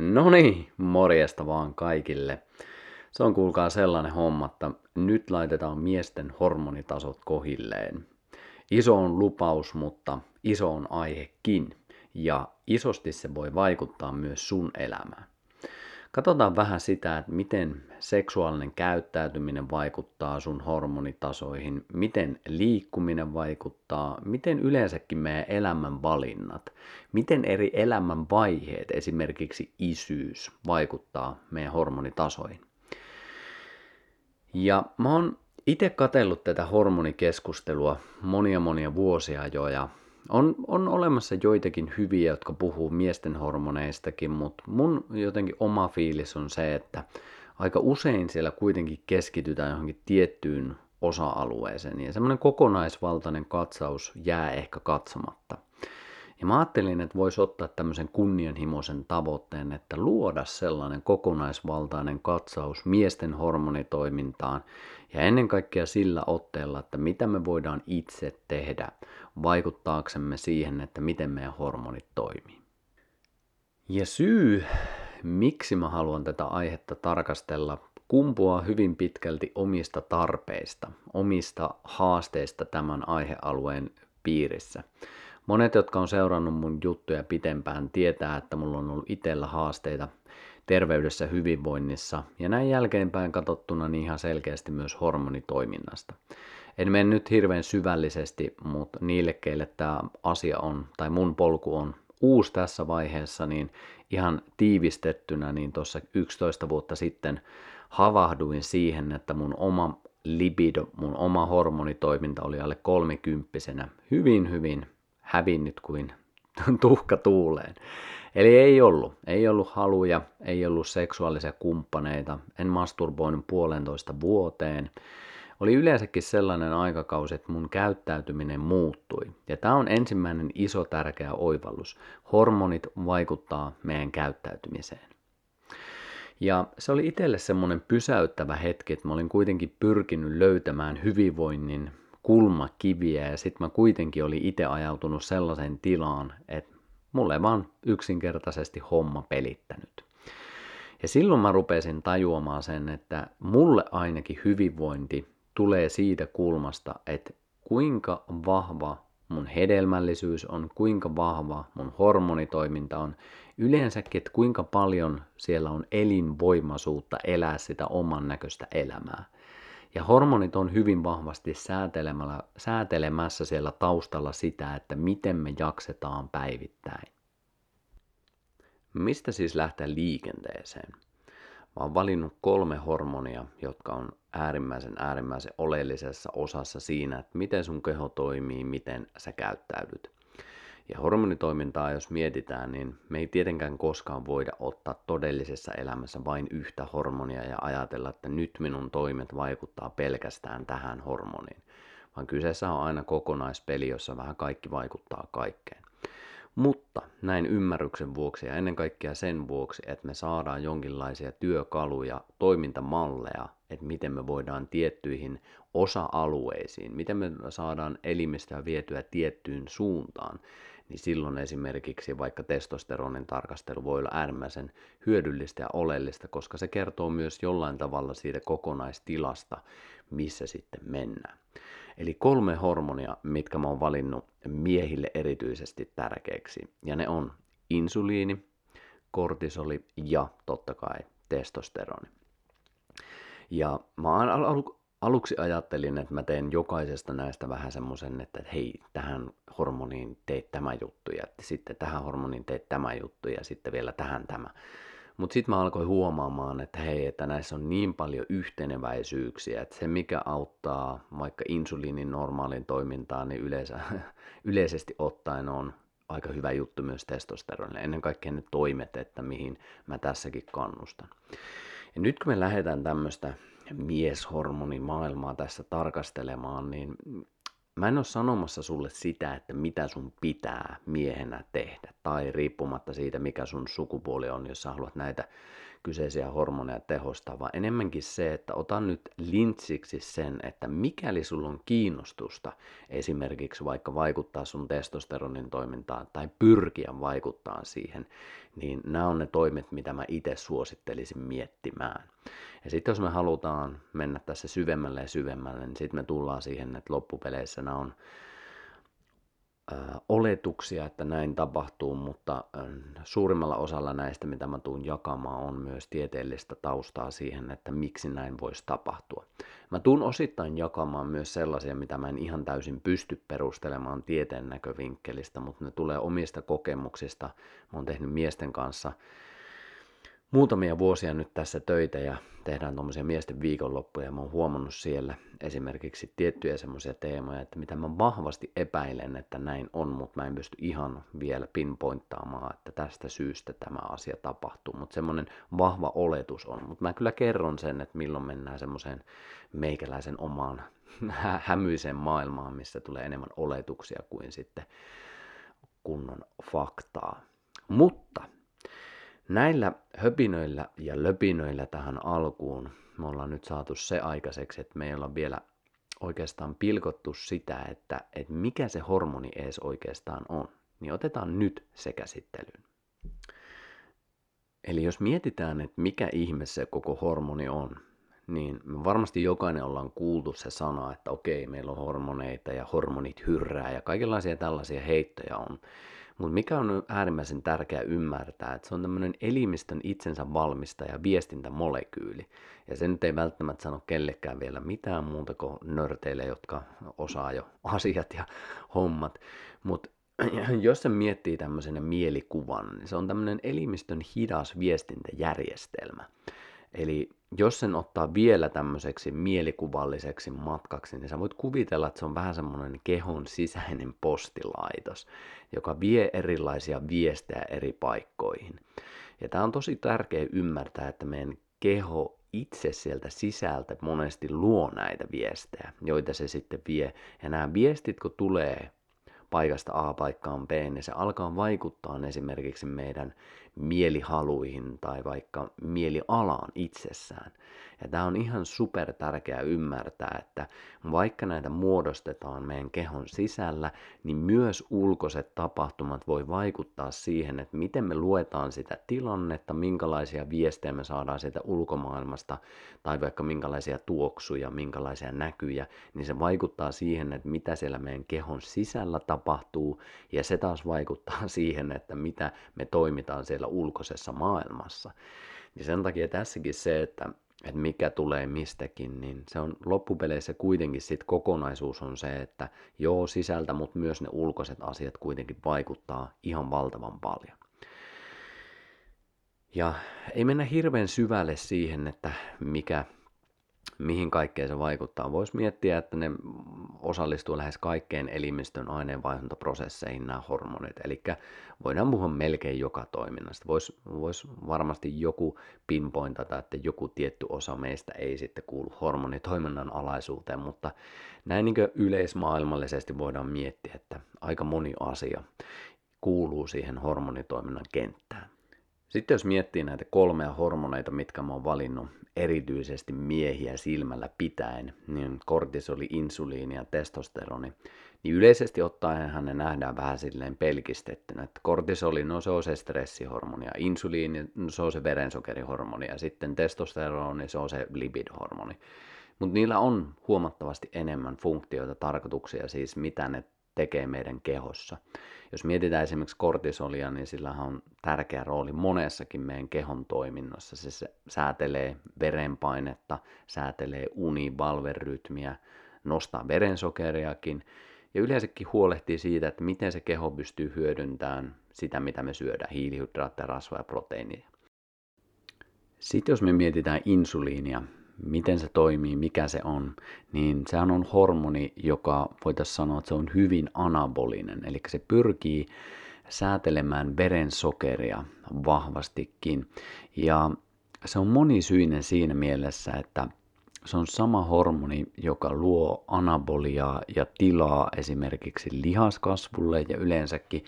No niin, morjesta vaan kaikille. Se on kuulkaa sellainen homma, että nyt laitetaan miesten hormonitasot kohilleen. Iso on lupaus, mutta iso on aihekin. Ja isosti se voi vaikuttaa myös sun elämään. Katsotaan vähän sitä, että miten seksuaalinen käyttäytyminen vaikuttaa sun hormonitasoihin, miten liikkuminen vaikuttaa, miten yleensäkin meidän elämän valinnat, miten eri elämän vaiheet, esimerkiksi isyys, vaikuttaa meidän hormonitasoihin. Ja mä oon itse katsellut tätä hormonikeskustelua monia monia vuosia jo ja on, on olemassa joitakin hyviä, jotka puhuu miesten hormoneistakin, mutta mun jotenkin oma fiilis on se, että aika usein siellä kuitenkin keskitytään johonkin tiettyyn osa-alueeseen ja semmoinen kokonaisvaltainen katsaus jää ehkä katsomatta. Ja mä ajattelin, että voisi ottaa tämmöisen kunnianhimoisen tavoitteen, että luoda sellainen kokonaisvaltainen katsaus miesten hormonitoimintaan ja ennen kaikkea sillä otteella, että mitä me voidaan itse tehdä vaikuttaaksemme siihen, että miten meidän hormonit toimii. Ja syy, miksi mä haluan tätä aihetta tarkastella, kumpuaa hyvin pitkälti omista tarpeista, omista haasteista tämän aihealueen piirissä. Monet, jotka on seurannut mun juttuja pitempään, tietää, että mulla on ollut itsellä haasteita terveydessä, hyvinvoinnissa ja näin jälkeenpäin katsottuna niin ihan selkeästi myös hormonitoiminnasta. En mene nyt hirveän syvällisesti, mutta niille, keille tämä asia on, tai mun polku on uusi tässä vaiheessa, niin ihan tiivistettynä, niin tuossa 11 vuotta sitten havahduin siihen, että mun oma libido, mun oma hormonitoiminta oli alle kolmikymppisenä hyvin, hyvin hävinnyt kuin tuhka tuuleen. Eli ei ollut, ei ollut haluja, ei ollut seksuaalisia kumppaneita, en masturboinut puolentoista vuoteen. Oli yleensäkin sellainen aikakausi, että mun käyttäytyminen muuttui. Ja tämä on ensimmäinen iso tärkeä oivallus. Hormonit vaikuttaa meidän käyttäytymiseen. Ja se oli itselle semmoinen pysäyttävä hetki, että mä olin kuitenkin pyrkinyt löytämään hyvinvoinnin kulmakiviä ja sitten mä kuitenkin olin itse ajautunut sellaiseen tilaan, että mulle vaan yksinkertaisesti homma pelittänyt. Ja silloin mä rupesin tajuamaan sen, että mulle ainakin hyvinvointi tulee siitä kulmasta, että kuinka vahva mun hedelmällisyys on, kuinka vahva mun hormonitoiminta on, yleensäkin, että kuinka paljon siellä on elinvoimaisuutta elää sitä oman näköistä elämää. Ja hormonit on hyvin vahvasti säätelemässä siellä taustalla sitä, että miten me jaksetaan päivittäin. Mistä siis lähteä liikenteeseen? Mä oon valinnut kolme hormonia, jotka on äärimmäisen äärimmäisen oleellisessa osassa siinä, että miten sun keho toimii, miten sä käyttäydyt. Ja hormonitoimintaa, jos mietitään, niin me ei tietenkään koskaan voida ottaa todellisessa elämässä vain yhtä hormonia ja ajatella, että nyt minun toimet vaikuttaa pelkästään tähän hormoniin. Vaan kyseessä on aina kokonaispeli, jossa vähän kaikki vaikuttaa kaikkeen. Mutta näin ymmärryksen vuoksi ja ennen kaikkea sen vuoksi, että me saadaan jonkinlaisia työkaluja, toimintamalleja, että miten me voidaan tiettyihin osa-alueisiin, miten me saadaan elimistöä vietyä tiettyyn suuntaan, niin silloin esimerkiksi vaikka testosteronin tarkastelu voi olla äärimmäisen hyödyllistä ja oleellista, koska se kertoo myös jollain tavalla siitä kokonaistilasta, missä sitten mennään. Eli kolme hormonia, mitkä mä oon valinnut miehille erityisesti tärkeäksi. Ja ne on insuliini, kortisoli ja totta kai testosteroni. Ja mä alu- aluksi ajattelin, että mä teen jokaisesta näistä vähän semmoisen, että hei, tähän hormoniin teet tämä juttu ja sitten tähän hormoniin teet tämä juttu ja sitten vielä tähän tämä. Mutta sitten mä alkoin huomaamaan, että hei, että näissä on niin paljon yhteneväisyyksiä, että se mikä auttaa vaikka insuliinin normaalin toimintaan, niin yleensä, yleisesti ottaen on aika hyvä juttu myös testosteronille. Ennen kaikkea ne toimet, että mihin mä tässäkin kannustan. Ja nyt kun me lähdetään tämmöistä mieshormonimaailmaa tässä tarkastelemaan, niin mä en ole sanomassa sulle sitä, että mitä sun pitää miehenä tehdä, tai riippumatta siitä, mikä sun sukupuoli on, jos sä haluat näitä kyseisiä hormoneja tehostaa, vaan enemmänkin se, että ota nyt lintsiksi sen, että mikäli sulla on kiinnostusta esimerkiksi vaikka vaikuttaa sun testosteronin toimintaan tai pyrkiä vaikuttaa siihen, niin nämä on ne toimet, mitä mä itse suosittelisin miettimään. Ja sitten jos me halutaan mennä tässä syvemmälle ja syvemmälle, niin sitten me tullaan siihen, että loppupeleissä nämä on oletuksia, että näin tapahtuu, mutta suurimmalla osalla näistä, mitä mä tuun jakamaan, on myös tieteellistä taustaa siihen, että miksi näin voisi tapahtua. Mä tuun osittain jakamaan myös sellaisia, mitä mä en ihan täysin pysty perustelemaan tieteen näkövinkkelistä, mutta ne tulee omista kokemuksista. Mä oon tehnyt miesten kanssa muutamia vuosia nyt tässä töitä ja tehdään tuommoisia miesten viikonloppuja. Ja mä oon huomannut siellä esimerkiksi tiettyjä semmoisia teemoja, että mitä mä vahvasti epäilen, että näin on, mutta mä en pysty ihan vielä pinpointtaamaan, että tästä syystä tämä asia tapahtuu, mutta semmoinen vahva oletus on, mutta mä kyllä kerron sen, että milloin mennään semmoiseen meikäläisen omaan hä- hämyiseen maailmaan, missä tulee enemmän oletuksia kuin sitten kunnon faktaa. Mutta Näillä höpinöillä ja löpinöillä tähän alkuun me ollaan nyt saatu se aikaiseksi, että meillä on vielä oikeastaan pilkottu sitä, että, että mikä se hormoni ees oikeastaan on. Niin otetaan nyt se käsittelyyn. Eli jos mietitään, että mikä ihme se koko hormoni on, niin me varmasti jokainen ollaan kuultu se sana, että okei, meillä on hormoneita ja hormonit hyrrää ja kaikenlaisia tällaisia heittoja on. Mutta mikä on äärimmäisen tärkeää ymmärtää, että se on tämmöinen elimistön itsensä valmistaja viestintämolekyyli. Ja se nyt ei välttämättä sano kellekään vielä mitään muuta kuin nörteille, jotka osaa jo asiat ja hommat. Mutta jos se miettii tämmöisenä mielikuvan, niin se on tämmöinen elimistön hidas viestintäjärjestelmä. Eli jos sen ottaa vielä tämmöiseksi mielikuvalliseksi matkaksi, niin sä voit kuvitella, että se on vähän semmoinen kehon sisäinen postilaitos, joka vie erilaisia viestejä eri paikkoihin. Ja tämä on tosi tärkeä ymmärtää, että meidän keho itse sieltä sisältä monesti luo näitä viestejä, joita se sitten vie. Ja nämä viestit, kun tulee paikasta A paikkaan B, niin se alkaa vaikuttaa esimerkiksi meidän mielihaluihin tai vaikka mielialaan itsessään. Ja tämä on ihan super tärkeää ymmärtää, että vaikka näitä muodostetaan meidän kehon sisällä, niin myös ulkoiset tapahtumat voi vaikuttaa siihen, että miten me luetaan sitä tilannetta, minkälaisia viestejä me saadaan sieltä ulkomaailmasta, tai vaikka minkälaisia tuoksuja, minkälaisia näkyjä, niin se vaikuttaa siihen, että mitä siellä meidän kehon sisällä tapahtuu, ja se taas vaikuttaa siihen, että mitä me toimitaan siellä ulkoisessa maailmassa. Ja sen takia tässäkin se, että että mikä tulee mistäkin, niin se on loppupeleissä kuitenkin sit kokonaisuus on se, että joo sisältä, mutta myös ne ulkoiset asiat kuitenkin vaikuttaa ihan valtavan paljon. Ja ei mennä hirveän syvälle siihen, että mikä mihin kaikkeen se vaikuttaa. Voisi miettiä, että ne osallistuu lähes kaikkeen elimistön aineenvaihduntaprosesseihin nämä hormonit. Eli voidaan puhua melkein joka toiminnasta. Voisi vois varmasti joku pinpointata, että joku tietty osa meistä ei sitten kuulu hormonitoiminnan alaisuuteen, mutta näin niin yleismaailmallisesti voidaan miettiä, että aika moni asia kuuluu siihen hormonitoiminnan kenttään. Sitten jos miettii näitä kolmea hormoneita, mitkä mä oon valinnut erityisesti miehiä silmällä pitäen, niin kortisoli, insuliini ja testosteroni, niin yleisesti ottaen ne nähdään vähän silleen pelkistettynä, että kortisoli, no se on se stressihormoni ja insuliini, no se on se verensokerihormoni ja sitten testosteroni, se on se libidohormoni. Mutta niillä on huomattavasti enemmän funktioita, tarkoituksia, siis mitä ne tekee meidän kehossa. Jos mietitään esimerkiksi kortisolia, niin sillä on tärkeä rooli monessakin meidän kehon toiminnassa. Se säätelee verenpainetta, säätelee univalverytmiä, nostaa verensokeriakin ja yleensäkin huolehtii siitä, että miten se keho pystyy hyödyntämään sitä, mitä me syödään, hiilihydraatteja, rasvoja ja proteiinia. Sitten jos me mietitään insuliinia, miten se toimii, mikä se on, niin sehän on hormoni, joka voitaisiin sanoa, että se on hyvin anabolinen, eli se pyrkii säätelemään verensokeria vahvastikin. Ja se on monisyinen siinä mielessä, että se on sama hormoni, joka luo anaboliaa ja tilaa esimerkiksi lihaskasvulle ja yleensäkin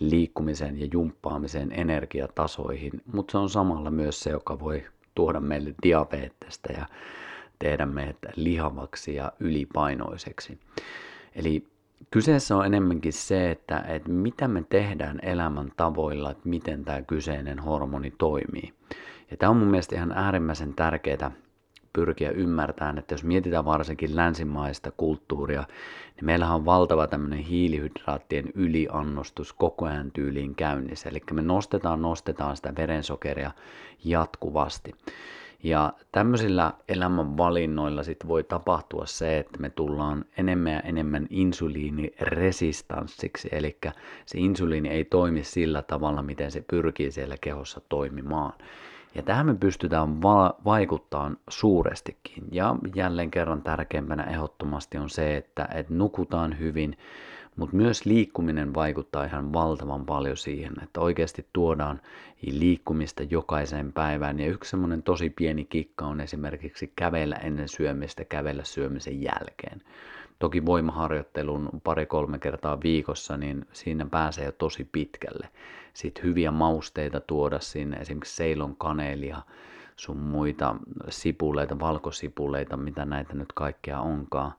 liikkumiseen ja jumppaamiseen energiatasoihin, mutta se on samalla myös se, joka voi tuoda meille diabetesta ja tehdä meidät lihavaksi ja ylipainoiseksi. Eli kyseessä on enemmänkin se, että, että mitä me tehdään elämän tavoilla, että miten tämä kyseinen hormoni toimii. Ja tämä on mun mielestä ihan äärimmäisen tärkeää pyrkiä ymmärtämään, että jos mietitään varsinkin länsimaista kulttuuria, niin meillähän on valtava tämmöinen hiilihydraattien yliannostus koko ajan tyyliin käynnissä. Eli me nostetaan, nostetaan sitä verensokeria jatkuvasti. Ja tämmöisillä elämänvalinnoilla sit voi tapahtua se, että me tullaan enemmän ja enemmän insuliiniresistanssiksi, eli se insuliini ei toimi sillä tavalla, miten se pyrkii siellä kehossa toimimaan. Ja tähän me pystytään va- vaikuttamaan suurestikin. Ja jälleen kerran tärkeimpänä ehdottomasti on se, että, että nukutaan hyvin, mutta myös liikkuminen vaikuttaa ihan valtavan paljon siihen, että oikeasti tuodaan liikkumista jokaiseen päivään. Ja yksi semmoinen tosi pieni kikka on esimerkiksi kävellä ennen syömistä, kävellä syömisen jälkeen. Toki voimaharjoittelun pari-kolme kertaa viikossa, niin siinä pääsee jo tosi pitkälle. Sitten hyviä mausteita tuoda sinne, esimerkiksi seilon kaneelia, sun muita sipuleita, valkosipuleita, mitä näitä nyt kaikkea onkaan.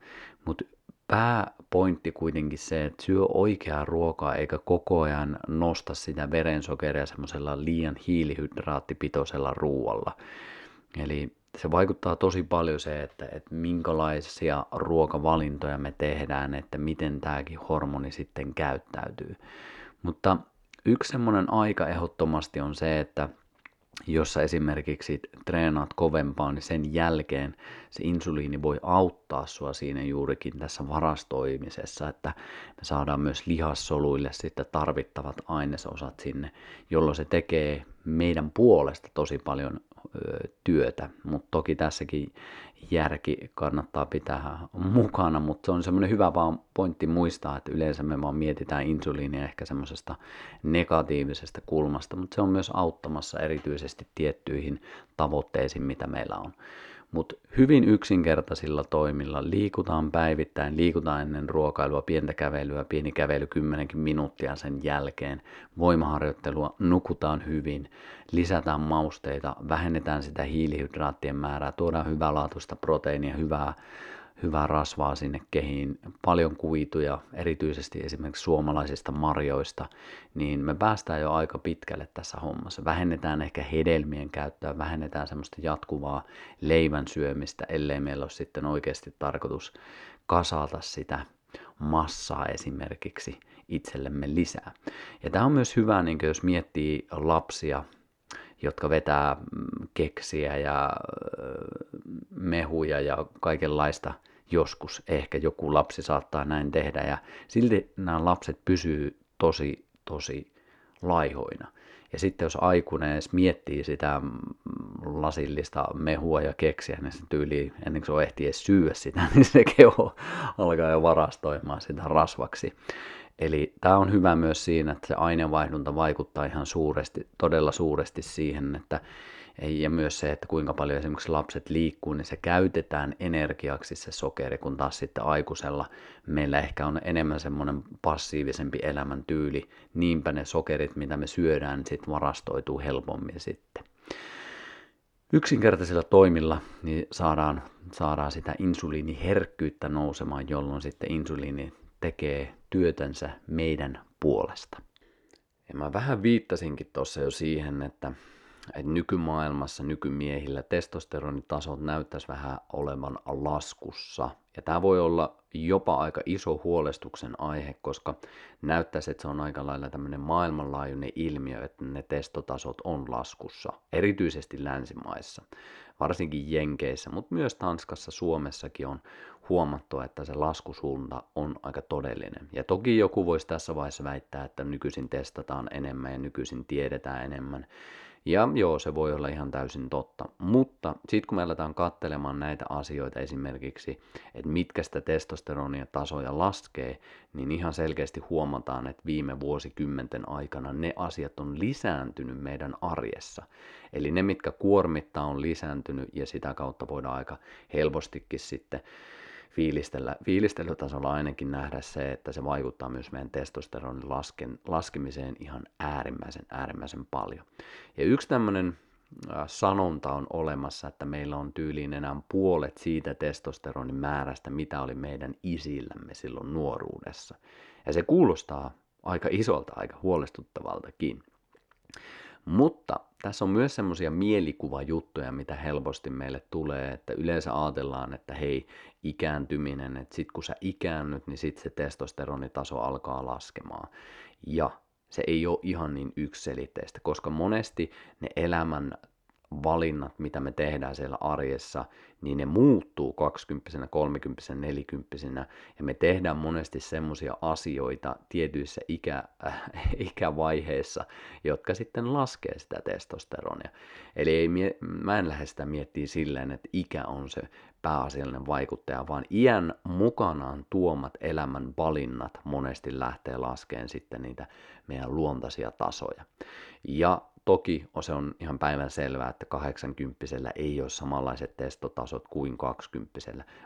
Mutta pääpointti kuitenkin se, että syö oikeaa ruokaa eikä koko ajan nosta sitä verensokeria semmoisella liian hiilihydraattipitoisella ruoalla. Eli se vaikuttaa tosi paljon se, että, että minkälaisia ruokavalintoja me tehdään, että miten tämäkin hormoni sitten käyttäytyy. Mutta yksi semmoinen aika ehdottomasti on se, että jossa esimerkiksi treenaat kovempaa, niin sen jälkeen se insuliini voi auttaa sua siinä juurikin tässä varastoimisessa, että me saadaan myös lihassoluille sitten tarvittavat ainesosat sinne, jolloin se tekee meidän puolesta tosi paljon työtä, mutta toki tässäkin järki kannattaa pitää mukana, mutta se on semmoinen hyvä vaan pointti muistaa, että yleensä me vaan mietitään insuliinia ehkä semmoisesta negatiivisesta kulmasta, mutta se on myös auttamassa erityisesti tiettyihin tavoitteisiin, mitä meillä on. Mutta hyvin yksinkertaisilla toimilla liikutaan päivittäin, liikutaan ennen ruokailua, pientä kävelyä, pieni kävely 10 minuuttia sen jälkeen, voimaharjoittelua, nukutaan hyvin, lisätään mausteita, vähennetään sitä hiilihydraattien määrää, tuodaan hyvälaatuista proteiinia, hyvää hyvää rasvaa sinne kehiin, paljon kuituja, erityisesti esimerkiksi suomalaisista marjoista, niin me päästään jo aika pitkälle tässä hommassa. Vähennetään ehkä hedelmien käyttöä, vähennetään semmoista jatkuvaa leivän syömistä, ellei meillä ole sitten oikeasti tarkoitus kasata sitä massaa esimerkiksi itsellemme lisää. Ja tämä on myös hyvä, niin jos miettii lapsia, jotka vetää mm, keksiä ja mehuja ja kaikenlaista joskus ehkä joku lapsi saattaa näin tehdä ja silti nämä lapset pysyy tosi tosi laihoina. Ja sitten jos aikuinen edes miettii sitä mm, lasillista mehua ja keksiä, niin se tyyli, ennen kuin se ehtii edes syödä sitä, niin se keho alkaa jo varastoimaan sitä rasvaksi. Eli tämä on hyvä myös siinä, että se aineenvaihdunta vaikuttaa ihan suuresti, todella suuresti siihen, että ja myös se, että kuinka paljon esimerkiksi lapset liikkuu, niin se käytetään energiaksi se sokeri, kun taas sitten aikuisella meillä ehkä on enemmän semmoinen passiivisempi elämäntyyli. Niinpä ne sokerit, mitä me syödään, niin sitten varastoituu helpommin sitten. Yksinkertaisilla toimilla niin saadaan, saadaan sitä insuliiniherkkyyttä nousemaan, jolloin sitten insuliini tekee työtänsä meidän puolesta. Ja mä vähän viittasinkin tuossa jo siihen, että että nykymaailmassa nykymiehillä testosteronitasot näyttäisi vähän olevan laskussa. Ja tämä voi olla jopa aika iso huolestuksen aihe, koska näyttäisi, että se on aika lailla tämmöinen maailmanlaajuinen ilmiö, että ne testotasot on laskussa, erityisesti länsimaissa, varsinkin Jenkeissä, mutta myös Tanskassa, Suomessakin on huomattu, että se laskusuunta on aika todellinen. Ja toki joku voisi tässä vaiheessa väittää, että nykyisin testataan enemmän ja nykyisin tiedetään enemmän, Ja joo, se voi olla ihan täysin totta. Mutta sitten kun me aletaan katselemaan näitä asioita esimerkiksi, että mitkä sitä testosteronia tasoja laskee, niin ihan selkeästi huomataan, että viime vuosikymmenten aikana ne asiat on lisääntynyt meidän arjessa. Eli ne, mitkä kuormittaa, on lisääntynyt ja sitä kautta voidaan aika helpostikin sitten fiilistellä, fiilistelytasolla ainakin nähdä se, että se vaikuttaa myös meidän testosteronin lasken, laskemiseen ihan äärimmäisen, äärimmäisen paljon. Ja yksi tämmöinen sanonta on olemassa, että meillä on tyyliin enää puolet siitä testosteronin määrästä, mitä oli meidän isillämme silloin nuoruudessa. Ja se kuulostaa aika isolta, aika huolestuttavaltakin. Mutta tässä on myös semmoisia mielikuvajuttuja, mitä helposti meille tulee, että yleensä ajatellaan, että hei, ikääntyminen, että sit kun sä ikäännyt, niin sit se testosteronitaso alkaa laskemaan. Ja se ei ole ihan niin ykselitteistä, koska monesti ne elämän valinnat, mitä me tehdään siellä arjessa, niin ne muuttuu 20, 30, 40 ja me tehdään monesti semmoisia asioita tietyissä ikä, äh, ikävaiheissa, jotka sitten laskee sitä testosteronia. Eli ei, mä en lähde sitä miettiä silleen, että ikä on se pääasiallinen vaikuttaja, vaan iän mukanaan tuomat elämän valinnat monesti lähtee laskeen sitten niitä meidän luontaisia tasoja. Ja Toki se on ihan päivän selvää, että 80 ei ole samanlaiset testotasot kuin 20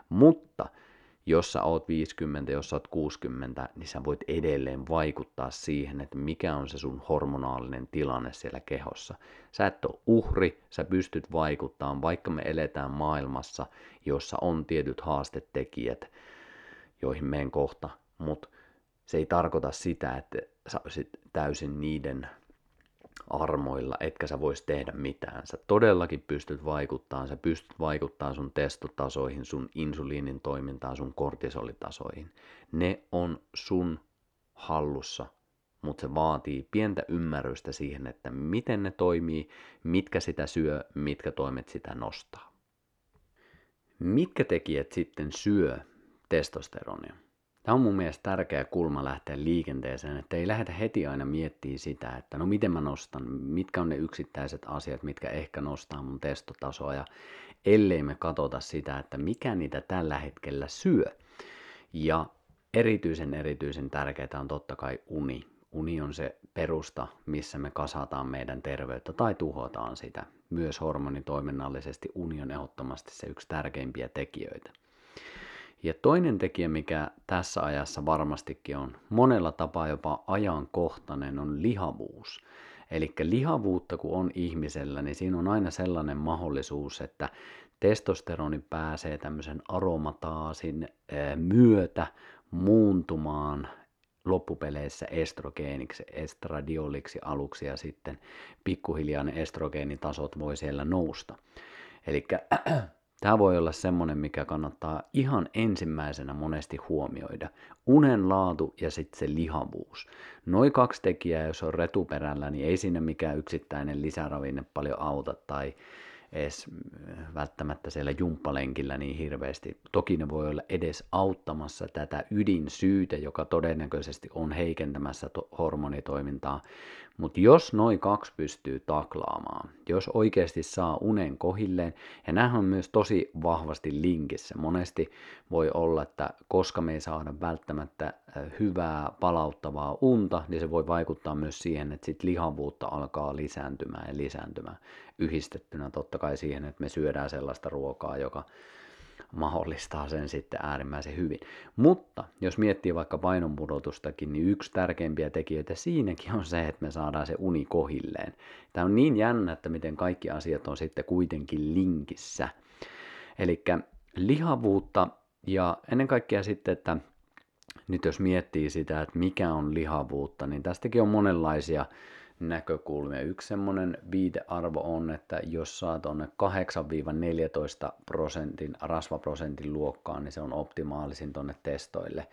mutta jos sä oot 50, jos sä oot 60, niin sä voit edelleen vaikuttaa siihen, että mikä on se sun hormonaalinen tilanne siellä kehossa. Sä et ole uhri, sä pystyt vaikuttamaan, vaikka me eletään maailmassa, jossa on tietyt haastetekijät, joihin meen kohta, mutta se ei tarkoita sitä, että sä olisit täysin niiden armoilla, etkä sä vois tehdä mitään. Sä todellakin pystyt vaikuttamaan, sä pystyt vaikuttamaan sun testotasoihin, sun insuliinin toimintaan, sun kortisolitasoihin. Ne on sun hallussa, mutta se vaatii pientä ymmärrystä siihen, että miten ne toimii, mitkä sitä syö, mitkä toimet sitä nostaa. Mitkä tekijät sitten syö testosteronia? Tämä on mun mielestä tärkeä kulma lähteä liikenteeseen, että ei lähdetä heti aina miettimään sitä, että no miten mä nostan, mitkä on ne yksittäiset asiat, mitkä ehkä nostaa mun testotasoa, ja ellei me katsota sitä, että mikä niitä tällä hetkellä syö. Ja erityisen erityisen tärkeää on totta kai uni. Uni on se perusta, missä me kasataan meidän terveyttä tai tuhotaan sitä. Myös hormonitoiminnallisesti uni on ehdottomasti se yksi tärkeimpiä tekijöitä. Ja toinen tekijä, mikä tässä ajassa varmastikin on monella tapaa jopa ajankohtainen, on lihavuus. Eli lihavuutta kun on ihmisellä, niin siinä on aina sellainen mahdollisuus, että testosteroni pääsee tämmöisen aromataasin myötä muuntumaan loppupeleissä estrogeeniksi, estradioliksi aluksi ja sitten pikkuhiljaa ne estrogeenitasot voi siellä nousta. Eli Tämä voi olla semmoinen, mikä kannattaa ihan ensimmäisenä monesti huomioida. Unen laatu ja sitten se lihavuus. Noin kaksi tekijää, jos on retuperällä, niin ei sinne mikään yksittäinen lisäravinne paljon auta tai edes äh, välttämättä siellä jumppalenkillä niin hirveästi. Toki ne voi olla edes auttamassa tätä ydinsyytä, joka todennäköisesti on heikentämässä to- hormonitoimintaa. Mutta jos noin kaksi pystyy taklaamaan, jos oikeasti saa unen kohilleen, ja nämähän on myös tosi vahvasti linkissä. Monesti voi olla, että koska me ei saada välttämättä äh, hyvää palauttavaa unta, niin se voi vaikuttaa myös siihen, että sit lihavuutta alkaa lisääntymään ja lisääntymään yhdistettynä totta kai siihen, että me syödään sellaista ruokaa, joka mahdollistaa sen sitten äärimmäisen hyvin. Mutta jos miettii vaikka painonpudotustakin, niin yksi tärkeimpiä tekijöitä siinäkin on se, että me saadaan se uni kohilleen. Tämä on niin jännä, että miten kaikki asiat on sitten kuitenkin linkissä. Eli lihavuutta ja ennen kaikkea sitten, että nyt jos miettii sitä, että mikä on lihavuutta, niin tästäkin on monenlaisia näkökulmia. Yksi semmoinen viitearvo on, että jos saat tuonne 8-14 prosentin rasvaprosentin luokkaan, niin se on optimaalisin tuonne testoille.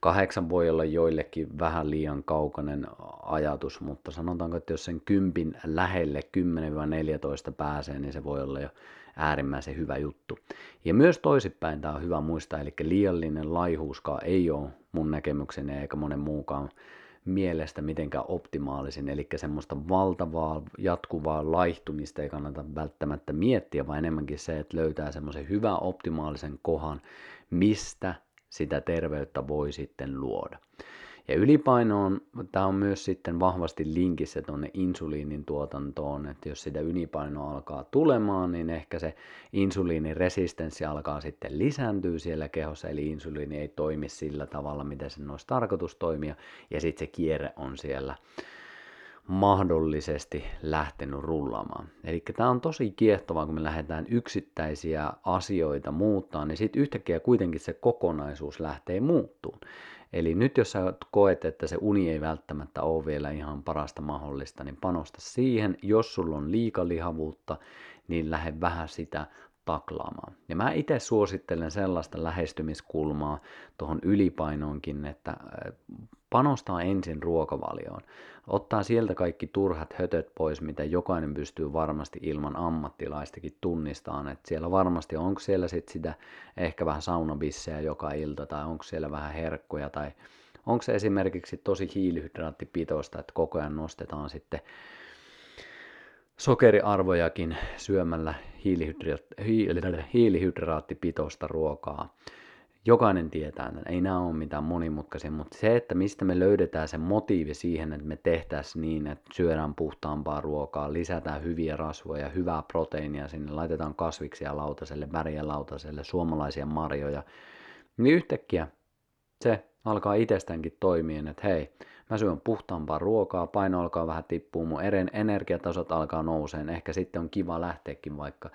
Kahdeksan voi olla joillekin vähän liian kaukainen ajatus, mutta sanotaanko, että jos sen kympin lähelle 10-14 pääsee, niin se voi olla jo äärimmäisen hyvä juttu. Ja myös toisinpäin tämä on hyvä muistaa, eli liiallinen laihuuskaan ei ole mun näkemykseni eikä monen muukaan mielestä mitenkään optimaalisin, eli semmoista valtavaa jatkuvaa laihtumista ei kannata välttämättä miettiä, vaan enemmänkin se, että löytää semmoisen hyvän optimaalisen kohan, mistä sitä terveyttä voi sitten luoda. Ja ylipaino on, tämä on myös sitten vahvasti linkissä tuonne insuliinin tuotantoon, että jos sitä ylipainoa alkaa tulemaan, niin ehkä se insuliiniresistenssi alkaa sitten lisääntyä siellä kehossa, eli insuliini ei toimi sillä tavalla, miten sen olisi tarkoitus toimia, ja sitten se kierre on siellä mahdollisesti lähtenyt rullaamaan. Eli tämä on tosi kiehtovaa, kun me lähdetään yksittäisiä asioita muuttaa, niin sitten yhtäkkiä kuitenkin se kokonaisuus lähtee muuttuun. Eli nyt jos sä koet, että se uni ei välttämättä ole vielä ihan parasta mahdollista, niin panosta siihen. Jos sulla on liikalihavuutta, niin lähde vähän sitä taklaamaan. Ja mä itse suosittelen sellaista lähestymiskulmaa tuohon ylipainoonkin, että panostaa ensin ruokavalioon. Ottaa sieltä kaikki turhat hötöt pois, mitä jokainen pystyy varmasti ilman ammattilaistakin tunnistamaan. Että siellä varmasti onko siellä sitten sitä ehkä vähän saunabissejä joka ilta tai onko siellä vähän herkkuja tai onko se esimerkiksi tosi hiilihydraattipitoista, että koko ajan nostetaan sitten sokeriarvojakin syömällä hiilihydraattipitoista ruokaa jokainen tietää, että ei nämä ole mitään monimutkaisia, mutta se, että mistä me löydetään se motiivi siihen, että me tehtäisiin niin, että syödään puhtaampaa ruokaa, lisätään hyviä rasvoja, hyvää proteiinia sinne, laitetaan kasviksia lautaselle, väriä lautaselle, suomalaisia marjoja, niin yhtäkkiä se alkaa itsestäänkin toimia, että hei, mä syön puhtaampaa ruokaa, paino alkaa vähän tippua, mun energiatasot alkaa nouseen, ehkä sitten on kiva lähteäkin vaikka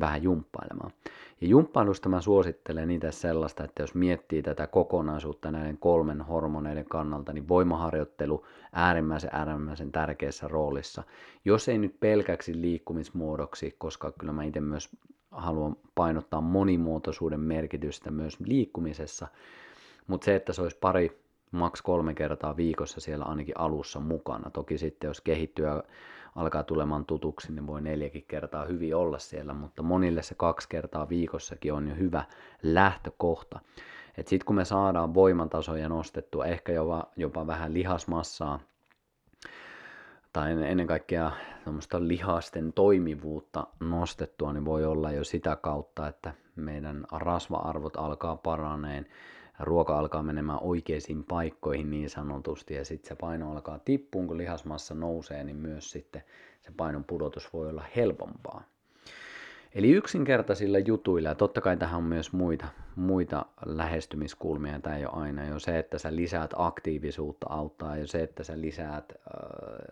vähän jumppailemaan. Ja jumppailusta mä suosittelen niitä sellaista, että jos miettii tätä kokonaisuutta näiden kolmen hormoneiden kannalta, niin voimaharjoittelu äärimmäisen äärimmäisen tärkeässä roolissa. Jos ei nyt pelkäksi liikkumismuodoksi, koska kyllä mä itse myös haluan painottaa monimuotoisuuden merkitystä myös liikkumisessa, mutta se, että se olisi pari, maks kolme kertaa viikossa siellä ainakin alussa mukana. Toki sitten jos kehittyä alkaa tulemaan tutuksi, niin voi neljäkin kertaa hyvin olla siellä, mutta monille se kaksi kertaa viikossakin on jo hyvä lähtökohta. Sitten kun me saadaan voimatasoja nostettua, ehkä jopa, jopa vähän lihasmassaa, tai ennen kaikkea lihasten toimivuutta nostettua, niin voi olla jo sitä kautta, että meidän rasva-arvot alkaa paraneen, ruoka alkaa menemään oikeisiin paikkoihin niin sanotusti ja sitten se paino alkaa tippuun, kun lihasmassa nousee, niin myös sitten se painon pudotus voi olla helpompaa. Eli yksinkertaisilla jutuilla, ja totta kai tähän on myös muita, muita lähestymiskulmia, tämä ei ole aina jo se, että sä lisäät aktiivisuutta auttaa, ja se, että sä lisäät äh,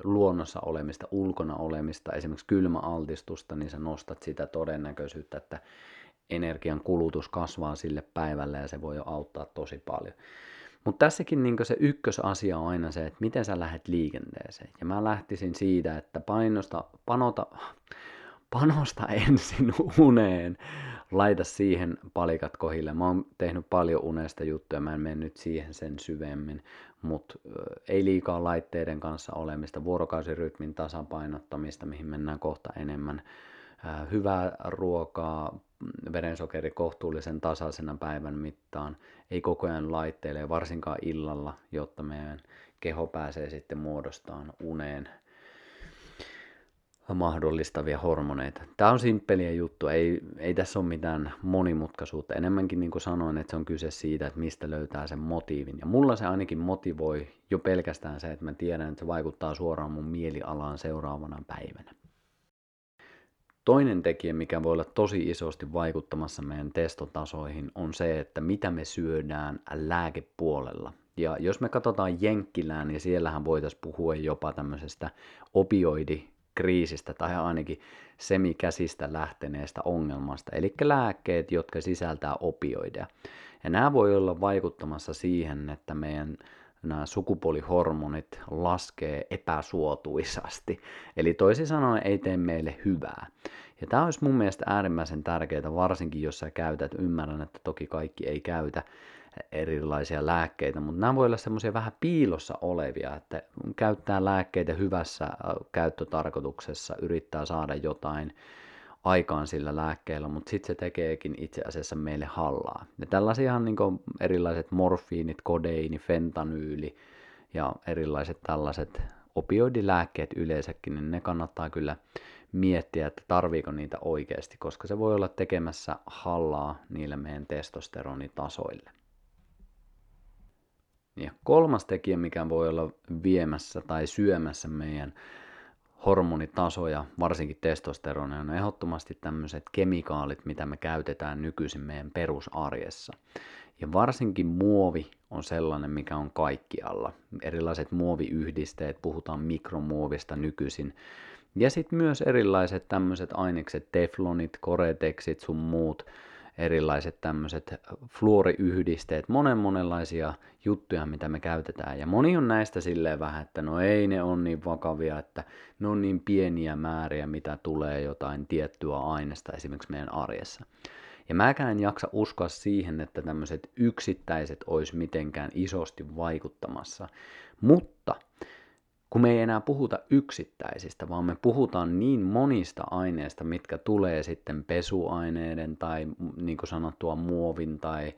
luonnossa olemista, ulkona olemista, esimerkiksi kylmäaltistusta, niin sä nostat sitä todennäköisyyttä, että energian kulutus kasvaa sille päivälle ja se voi jo auttaa tosi paljon. Mutta tässäkin niin se ykkösasia on aina se, että miten sä lähdet liikenteeseen. Ja mä lähtisin siitä, että painosta, panota, panosta ensin uneen, laita siihen palikat kohille. Mä oon tehnyt paljon unesta juttuja, mä en mene nyt siihen sen syvemmin, mutta ei liikaa laitteiden kanssa olemista, vuorokausirytmin tasapainottamista, mihin mennään kohta enemmän hyvää ruokaa, verensokeri kohtuullisen tasaisena päivän mittaan, ei koko ajan laitteille, varsinkaan illalla, jotta meidän keho pääsee sitten muodostamaan uneen mahdollistavia hormoneita. Tämä on simppeliä juttu, ei, ei tässä ole mitään monimutkaisuutta. Enemmänkin niin kuin sanoin, että se on kyse siitä, että mistä löytää sen motiivin. Ja mulla se ainakin motivoi jo pelkästään se, että mä tiedän, että se vaikuttaa suoraan mun mielialaan seuraavana päivänä. Toinen tekijä, mikä voi olla tosi isosti vaikuttamassa meidän testotasoihin, on se, että mitä me syödään lääkepuolella. Ja jos me katsotaan Jenkkilään, niin siellähän voitaisiin puhua jopa tämmöisestä opioidikriisistä tai ainakin semikäsistä lähteneestä ongelmasta, eli lääkkeet, jotka sisältää opioideja. Ja nämä voi olla vaikuttamassa siihen, että meidän nämä sukupuolihormonit laskee epäsuotuisasti. Eli toisin sanoen ei tee meille hyvää. Ja tämä olisi mun mielestä äärimmäisen tärkeää, varsinkin jos sä käytät, ymmärrän, että toki kaikki ei käytä erilaisia lääkkeitä, mutta nämä voi olla semmoisia vähän piilossa olevia, että käyttää lääkkeitä hyvässä käyttötarkoituksessa, yrittää saada jotain aikaan sillä lääkkeellä, mutta sitten se tekeekin itse asiassa meille hallaa. Ja tällaisia niin erilaiset morfiinit, kodeini, fentanyyli ja erilaiset tällaiset opioidilääkkeet yleensäkin, niin ne kannattaa kyllä miettiä, että tarviiko niitä oikeasti, koska se voi olla tekemässä hallaa niille meidän testosteronitasoille. Ja kolmas tekijä, mikä voi olla viemässä tai syömässä meidän hormonitasoja, varsinkin testosteronia, on ehdottomasti tämmöiset kemikaalit, mitä me käytetään nykyisin meidän perusarjessa. Ja varsinkin muovi on sellainen, mikä on kaikkialla. Erilaiset muoviyhdisteet, puhutaan mikromuovista nykyisin. Ja sitten myös erilaiset tämmöiset ainekset, teflonit, koretexit sun muut, erilaiset tämmöiset fluoriyhdisteet, monen monenlaisia juttuja, mitä me käytetään. Ja moni on näistä silleen vähän, että no ei ne on niin vakavia, että ne on niin pieniä määriä, mitä tulee jotain tiettyä aineesta esimerkiksi meidän arjessa. Ja mäkään en jaksa uskoa siihen, että tämmöiset yksittäiset olisi mitenkään isosti vaikuttamassa. Mutta kun me ei enää puhuta yksittäisistä, vaan me puhutaan niin monista aineista, mitkä tulee sitten pesuaineiden tai niin kuin sanottua muovin tai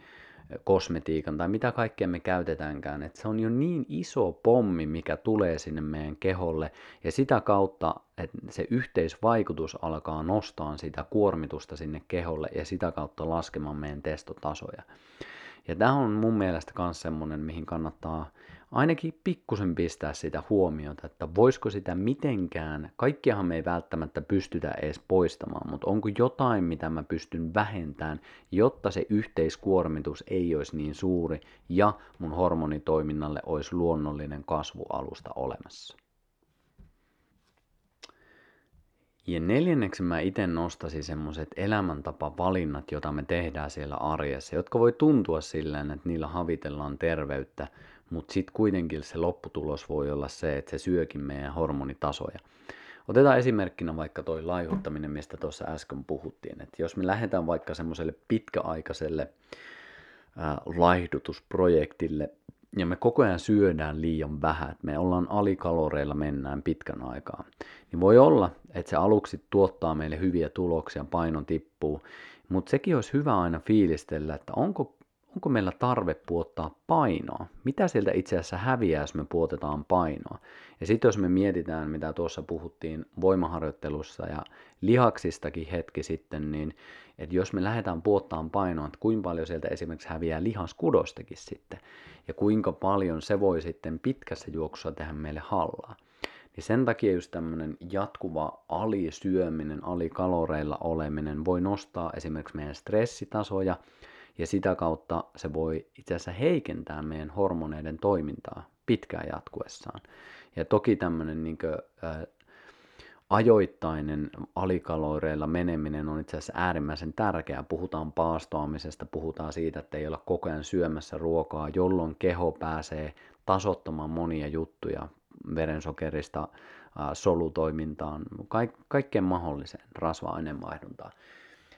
kosmetiikan tai mitä kaikkea me käytetäänkään, että se on jo niin iso pommi, mikä tulee sinne meidän keholle ja sitä kautta, että se yhteisvaikutus alkaa nostaa sitä kuormitusta sinne keholle ja sitä kautta laskemaan meidän testotasoja. Ja tämä on mun mielestä myös semmoinen, mihin kannattaa ainakin pikkusen pistää sitä huomiota, että voisiko sitä mitenkään, kaikkiahan me ei välttämättä pystytä edes poistamaan, mutta onko jotain, mitä mä pystyn vähentämään, jotta se yhteiskuormitus ei olisi niin suuri ja mun hormonitoiminnalle olisi luonnollinen kasvualusta olemassa. Ja neljänneksi mä itse nostasin semmoiset elämäntapavalinnat, joita me tehdään siellä arjessa, jotka voi tuntua silleen, että niillä havitellaan terveyttä, mutta sitten kuitenkin se lopputulos voi olla se, että se syökin meidän hormonitasoja. Otetaan esimerkkinä vaikka toi laihuttaminen, mistä tuossa äsken puhuttiin. Että jos me lähdetään vaikka semmoiselle pitkäaikaiselle ää, laihdutusprojektille, ja me koko ajan syödään liian vähän, että me ollaan alikaloreilla mennään pitkän aikaa, niin voi olla, että se aluksi tuottaa meille hyviä tuloksia, paino tippuu, mutta sekin olisi hyvä aina fiilistellä, että onko onko meillä tarve puottaa painoa? Mitä sieltä itse asiassa häviää, jos me puotetaan painoa? Ja sitten jos me mietitään, mitä tuossa puhuttiin voimaharjoittelussa ja lihaksistakin hetki sitten, niin että jos me lähdetään puottaan painoa, että kuinka paljon sieltä esimerkiksi häviää lihaskudostakin sitten, ja kuinka paljon se voi sitten pitkässä juoksussa tehdä meille hallaa. Niin sen takia just tämmöinen jatkuva alisyöminen, alikaloreilla oleminen voi nostaa esimerkiksi meidän stressitasoja, ja sitä kautta se voi itse asiassa heikentää meidän hormoneiden toimintaa pitkään jatkuessaan. Ja toki tämmöinen niin kuin, ää, ajoittainen alikaloreilla meneminen on itse asiassa äärimmäisen tärkeää. Puhutaan paastoamisesta, puhutaan siitä, että ei olla koko ajan syömässä ruokaa, jolloin keho pääsee tasottamaan monia juttuja verensokerista solutoimintaan, kaik- kaikkeen mahdolliseen rasva-aineenvaihduntaan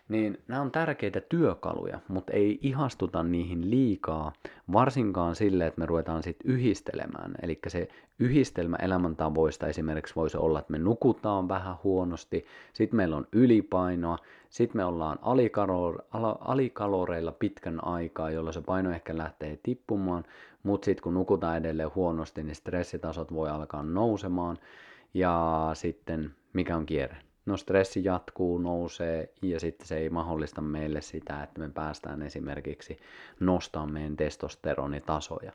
niin nämä on tärkeitä työkaluja, mutta ei ihastuta niihin liikaa, varsinkaan sille, että me ruvetaan sitten yhdistelemään. Eli se yhdistelmä elämäntavoista esimerkiksi voisi olla, että me nukutaan vähän huonosti, sitten meillä on ylipainoa, sitten me ollaan alikaloreilla pitkän aikaa, jolloin se paino ehkä lähtee tippumaan, mutta sitten kun nukutaan edelleen huonosti, niin stressitasot voi alkaa nousemaan, ja sitten mikä on kierre? No stressi jatkuu, nousee ja sitten se ei mahdollista meille sitä, että me päästään esimerkiksi nostamaan meidän testosteronitasoja.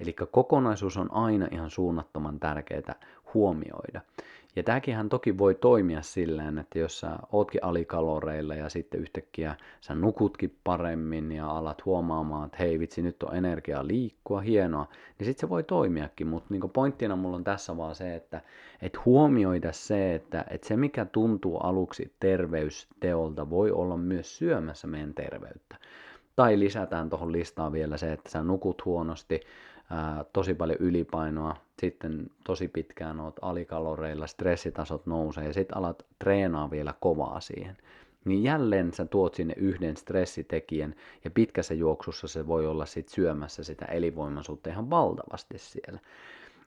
Eli kokonaisuus on aina ihan suunnattoman tärkeää huomioida. Ja tämäkin toki voi toimia silleen, että jos sä ootkin alikaloreilla ja sitten yhtäkkiä sä nukutkin paremmin ja alat huomaamaan, että hei vitsi, nyt on energiaa liikkua, hienoa, niin sitten se voi toimiakin. Mutta niin pointtina mulla on tässä vaan se, että et huomioida se, että, että se mikä tuntuu aluksi terveysteolta voi olla myös syömässä meidän terveyttä. Tai lisätään tuohon listaan vielä se, että sä nukut huonosti, ää, tosi paljon ylipainoa, sitten tosi pitkään oot alikaloreilla, stressitasot nousee ja sitten alat treenaa vielä kovaa siihen. Niin jälleen sä tuot sinne yhden stressitekijän ja pitkässä juoksussa se voi olla sit syömässä sitä elinvoimaisuutta ihan valtavasti siellä.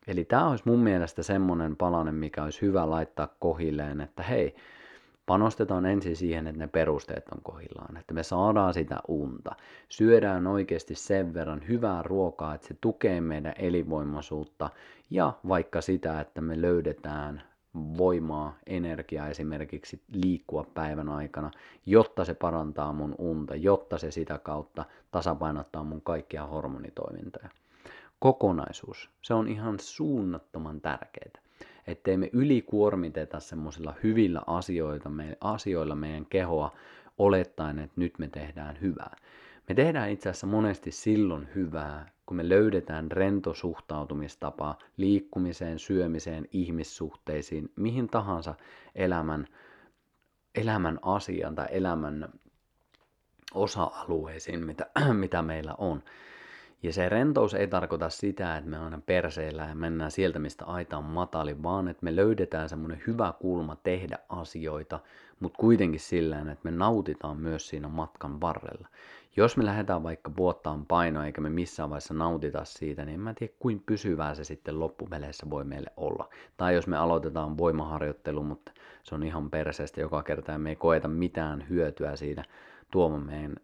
Eli tämä olisi mun mielestä semmoinen palanen, mikä olisi hyvä laittaa kohilleen, että hei, panostetaan ensin siihen, että ne perusteet on kohillaan, että me saadaan sitä unta. Syödään oikeasti sen verran hyvää ruokaa, että se tukee meidän elinvoimaisuutta ja vaikka sitä, että me löydetään voimaa, energiaa esimerkiksi liikkua päivän aikana, jotta se parantaa mun unta, jotta se sitä kautta tasapainottaa mun kaikkia hormonitoimintoja. Kokonaisuus, se on ihan suunnattoman tärkeää ettei me ylikuormiteta semmoisilla hyvillä asioilla, me, asioilla meidän kehoa olettaen, että nyt me tehdään hyvää. Me tehdään itse asiassa monesti silloin hyvää, kun me löydetään rento suhtautumistapa liikkumiseen, syömiseen, ihmissuhteisiin, mihin tahansa elämän, elämän asian tai elämän osa-alueisiin, mitä, mitä meillä on. Ja se rentous ei tarkoita sitä, että me aina perseillä ja mennään sieltä, mistä aita on matali, vaan että me löydetään semmoinen hyvä kulma tehdä asioita, mutta kuitenkin sillä että me nautitaan myös siinä matkan varrella. Jos me lähdetään vaikka puottaan painoa eikä me missään vaiheessa nautita siitä, niin en mä tiedä kuin pysyvää se sitten loppupeleissä voi meille olla. Tai jos me aloitetaan voimaharjoittelu, mutta se on ihan perseestä joka kerta ja me ei koeta mitään hyötyä siitä tuomaan meidän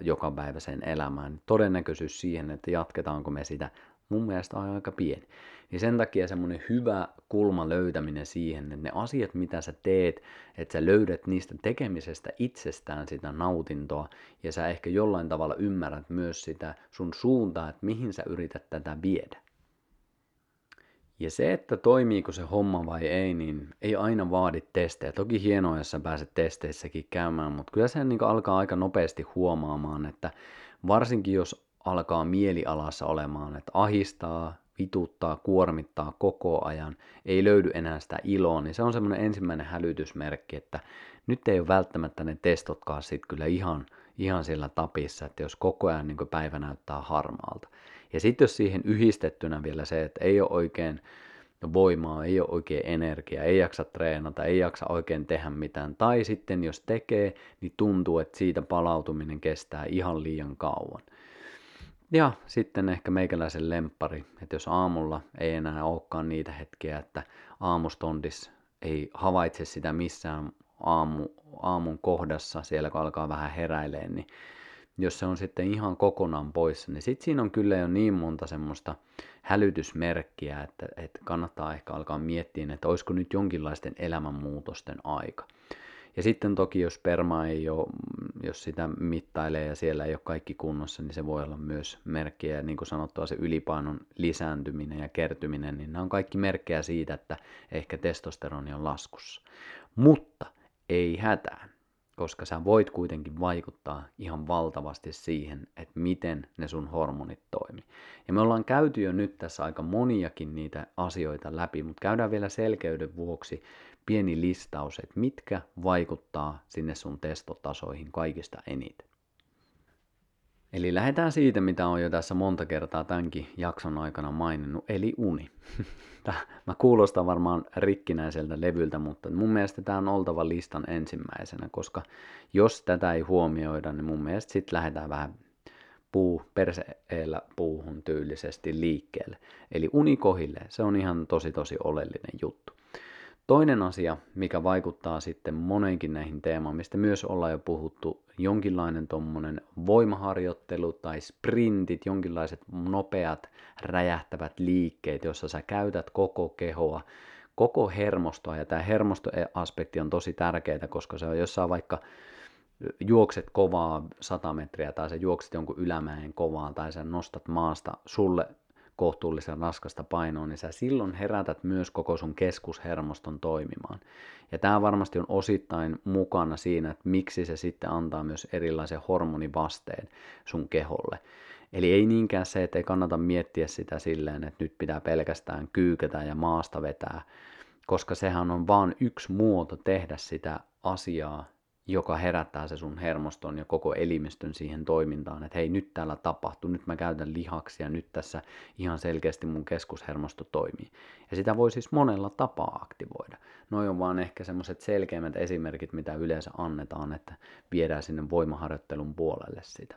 jokapäiväiseen elämään. Niin todennäköisyys siihen, että jatketaanko me sitä, mun mielestä on aika pieni. Niin sen takia semmoinen hyvä kulma löytäminen siihen, että ne asiat, mitä sä teet, että sä löydät niistä tekemisestä itsestään sitä nautintoa, ja sä ehkä jollain tavalla ymmärrät myös sitä sun suuntaa, että mihin sä yrität tätä viedä. Ja se, että toimiiko se homma vai ei, niin ei aina vaadi testejä. Toki hienoa, jos sä pääset testeissäkin käymään, mutta kyllä se niin alkaa aika nopeasti huomaamaan, että varsinkin jos alkaa mielialassa olemaan, että ahistaa, vituttaa, kuormittaa koko ajan, ei löydy enää sitä iloa, niin se on semmoinen ensimmäinen hälytysmerkki, että nyt ei ole välttämättä ne testotkaan sitten kyllä ihan, ihan sillä tapissa, että jos koko ajan niin päivä näyttää harmaalta. Ja sitten jos siihen yhdistettynä vielä se, että ei ole oikein voimaa, ei ole oikein energiaa, ei jaksa treenata, ei jaksa oikein tehdä mitään. Tai sitten jos tekee, niin tuntuu, että siitä palautuminen kestää ihan liian kauan. Ja sitten ehkä meikäläisen lemppari, että jos aamulla ei enää olekaan niitä hetkiä, että aamustondis ei havaitse sitä missään aamu, aamun kohdassa, siellä kun alkaa vähän heräileen, niin jos se on sitten ihan kokonaan poissa, niin sitten siinä on kyllä jo niin monta semmoista hälytysmerkkiä, että, että kannattaa ehkä alkaa miettiä, että olisiko nyt jonkinlaisten elämänmuutosten aika. Ja sitten toki, jos sperma ei ole, jos sitä mittailee ja siellä ei ole kaikki kunnossa, niin se voi olla myös merkkiä. Niin kuin sanottua, se ylipainon lisääntyminen ja kertyminen, niin nämä on kaikki merkkejä siitä, että ehkä testosteroni on laskussa. Mutta ei hätää koska sä voit kuitenkin vaikuttaa ihan valtavasti siihen, että miten ne sun hormonit toimii. Ja me ollaan käyty jo nyt tässä aika moniakin niitä asioita läpi, mutta käydään vielä selkeyden vuoksi pieni listaus, että mitkä vaikuttaa sinne sun testotasoihin kaikista eniten. Eli lähdetään siitä, mitä on jo tässä monta kertaa tämänkin jakson aikana maininnut, eli uni. Mä kuulostan varmaan rikkinäiseltä levyltä, mutta mun mielestä tämä on oltava listan ensimmäisenä, koska jos tätä ei huomioida, niin mun mielestä sitten lähdetään vähän puu, perseellä puuhun tyylisesti liikkeelle. Eli uni kohille, se on ihan tosi tosi oleellinen juttu. Toinen asia, mikä vaikuttaa sitten monenkin näihin teemaan, mistä myös ollaan jo puhuttu, jonkinlainen tuommoinen voimaharjoittelu tai sprintit, jonkinlaiset nopeat räjähtävät liikkeet, jossa sä käytät koko kehoa, koko hermostoa, ja tämä hermostoaspekti on tosi tärkeää, koska se on jossain vaikka juokset kovaa 100 metriä tai sä juokset jonkun ylämäen kovaa tai sä nostat maasta sulle kohtuullisen raskasta painoa, niin sä silloin herätät myös koko sun keskushermoston toimimaan. Ja tämä varmasti on osittain mukana siinä, että miksi se sitten antaa myös erilaisen hormonivasteen sun keholle. Eli ei niinkään se, että ei kannata miettiä sitä silleen, että nyt pitää pelkästään kyykätä ja maasta vetää, koska sehän on vain yksi muoto tehdä sitä asiaa joka herättää se sun hermoston ja koko elimistön siihen toimintaan, että hei nyt täällä tapahtuu, nyt mä käytän lihaksia, nyt tässä ihan selkeästi mun keskushermosto toimii. Ja sitä voi siis monella tapaa aktivoida. Noin on vaan ehkä semmoiset selkeimmät esimerkit, mitä yleensä annetaan, että viedään sinne voimaharjoittelun puolelle sitä.